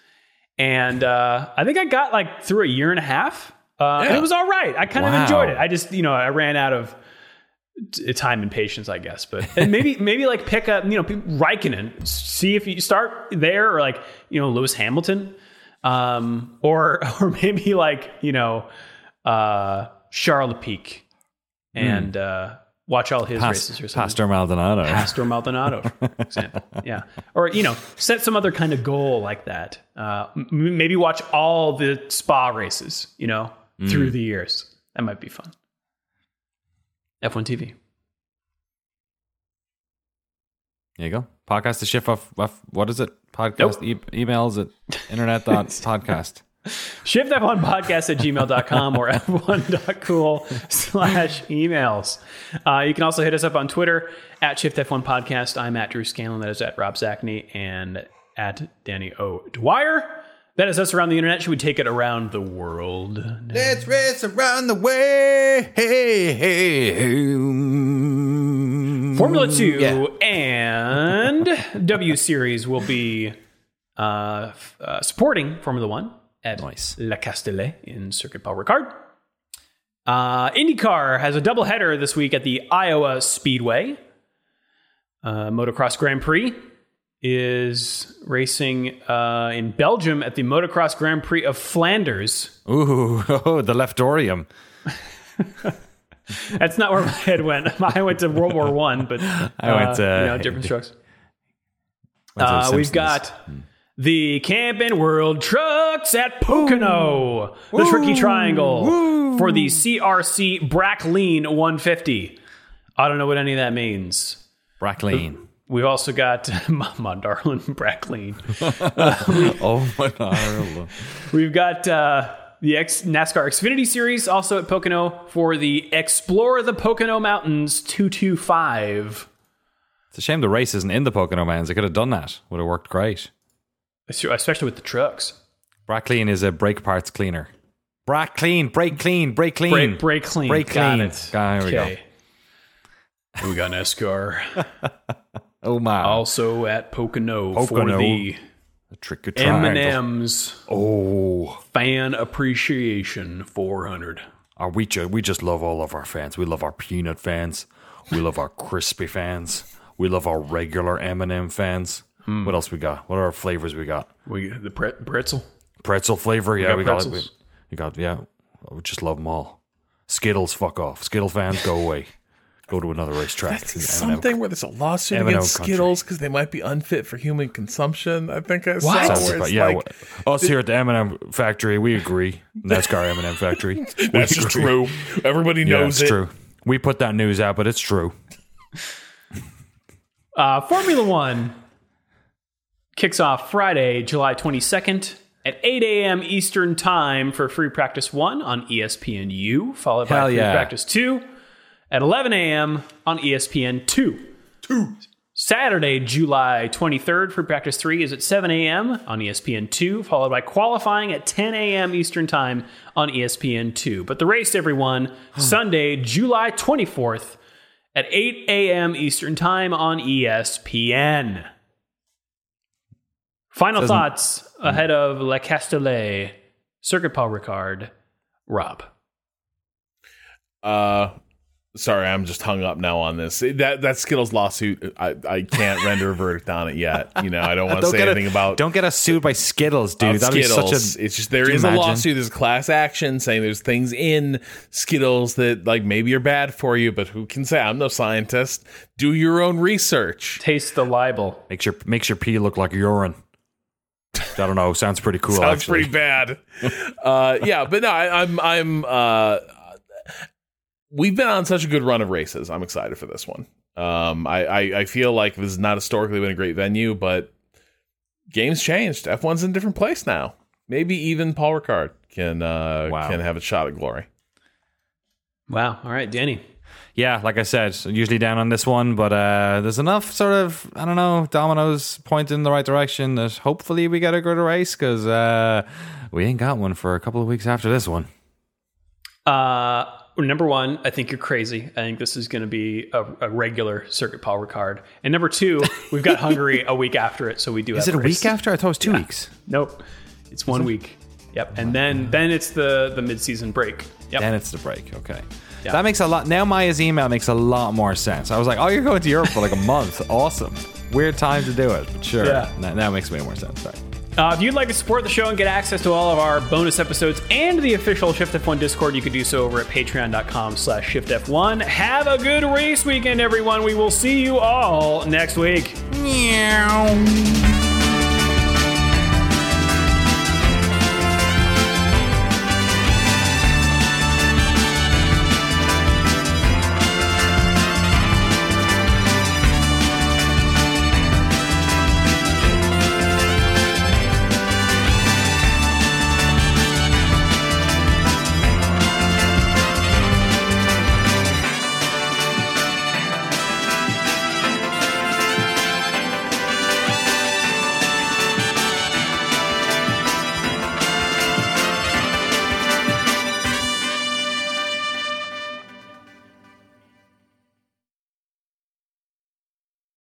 and uh, I think I got like through a year and a half. Uh, and it was all right. I kind of enjoyed it. I just, you know, I ran out of time and patience, I guess. But and maybe, maybe like pick up, you know, pe- Raikkonen. See if you start there, or like, you know, Lewis Hamilton, um, or or maybe like, you know, uh, Charles Leclerc, and uh, watch all his races or something. Pastor Maldonado. Pastor Maldonado, for example. Yeah. Or, you know, set some other kind of goal like that. Uh, m- maybe watch all the spa races, you know, through the years. That might be fun. F1 TV. There you go. Podcast to shift off, off what is it? Podcast e- emails at internet dot podcast. Shift F1 podcast at gmail.com or f1.cool slash emails. Uh, you can also hit us up on Twitter at Shift F1 podcast. I'm at Drew Scanlon. That is at Rob Zacny and at Danny O. Dwyer. That is us around the internet. Should we take it around the world? Let's race around the way. Hey, hey, hey. Formula 2 Yeah. and W Series will be uh, uh, supporting Formula 1 at Nice. Le Castellet in Circuit Paul Ricard. Uh, IndyCar has a doubleheader this week at the Iowa Speedway. Uh, Motocross Grand Prix is racing uh, in Belgium at the Motocross Grand Prix of Flanders. Ooh, oh, the leftorium. That's not where my head went. I went to World War One, but I went uh, to- you know, different strokes. Uh, we've got the Camping World Trucks at Pocono, the Tricky Triangle for the CRC Brakleen 150. I don't know what any of that means. Brakleen. We've also got my darling Brakleen. oh my god. We've got uh, the X- NASCAR Xfinity Series also at Pocono for the Explore the Pocono Mountains 225. It's a shame the race isn't in the Pocono Mountains. They could have done that. Would have worked great. Especially with the trucks. Brakleen is a brake parts cleaner. Brack clean, brake clean, brake clean. Break, break clean. Brake Got clean. it. Ah, here we go. We got an NASCAR. Oh my. also at Pocono, for the a trick or triangle. M&M's Oh. Fan Appreciation 400. Oh, we, ju- we just love all of our fans. We love our peanut fans. We love our crispy fans. We love our regular M&M fans. Hmm. What else we got? What are our flavors we got? We the pre- pretzel. Pretzel flavor, yeah, got we got, pretzels. we, we got, yeah. We just love them all. Skittles, fuck off. Skittle fans, go away. Go to another racetrack. That's M&M. something where there's a lawsuit M&M against country. Skittles because they might be unfit for human consumption. I think I saw What? Sounds where about- yeah, like, us here at the M&M factory, we agree. NASCAR M&M factory. That's just agree. true. Everybody Yeah, knows it's it. true. We put that news out, but it's true. Uh, Formula One kicks off Friday, July 22nd at 8 a.m. Eastern Time for Free Practice 1 on ESPNU, followed by Hell Free yeah. Practice 2 at 11 a.m. on ESPN 2. Two. Saturday, July 23rd, Free Practice 3 is at 7 a.m. on ESPN 2, followed by qualifying at 10 a.m. Eastern Time on ESPN 2. But the race, everyone, Sunday, July 24th at 8 a.m. Eastern Time on ESPN. Final Doesn't- thoughts ahead of Le Castellet, Circuit Paul Ricard, Rob. Uh, sorry, I'm just hung up now on this. That that Skittles lawsuit, I, I can't render a verdict on it yet. You know, I don't want to say anything a, about Don't get us sued by Skittles, dude. about That'd Skittles. be such a. it's just there Can you is a lawsuit. There's class action saying there's things in Skittles that like maybe are bad for you, but who can say? I'm no scientist. Do your own research. Taste the libel. Makes your makes your pee look like urine. I don't know. Sounds pretty cool. Sounds actually. pretty bad. uh, yeah, but no, I, I'm I'm. Uh, we've been on such a good run of races. I'm excited for this one. Um, I, I I feel like this has not historically been a great venue, but games changed. F1's in a different place now. Maybe even Paul Ricard can uh, Wow. can have a shot at glory. Wow. All right, Danny. Yeah, like I said, usually down on this one, but uh, there's enough sort of I don't know dominoes pointing in the right direction that hopefully we get a good race because uh, we ain't got one for a couple of weeks after this one. Uh, number one, I think you're crazy. I think this is going to be a, a regular Circuit Paul Ricard. And number two, we've got Hungary a week after it, so we do. Is have it a race. week after? I thought it was two weeks. Nope. It's one week. Yep, and then then it's the the mid season break. Yep. Then it's the break. Okay. Yeah. That makes a lot. Now Maya's email makes a lot more sense. I was like, oh, you're going to Europe for like a month. Awesome. Weird time to do it, but sure. Yeah. Now, now it makes way more sense. Sorry. Uh, if you'd like to support the show and get access to all of our bonus episodes and the official Shift F1 Discord, you can do so over at patreon.com slash shiftf1. Have a good race weekend, everyone. We will see you all next week. Meow.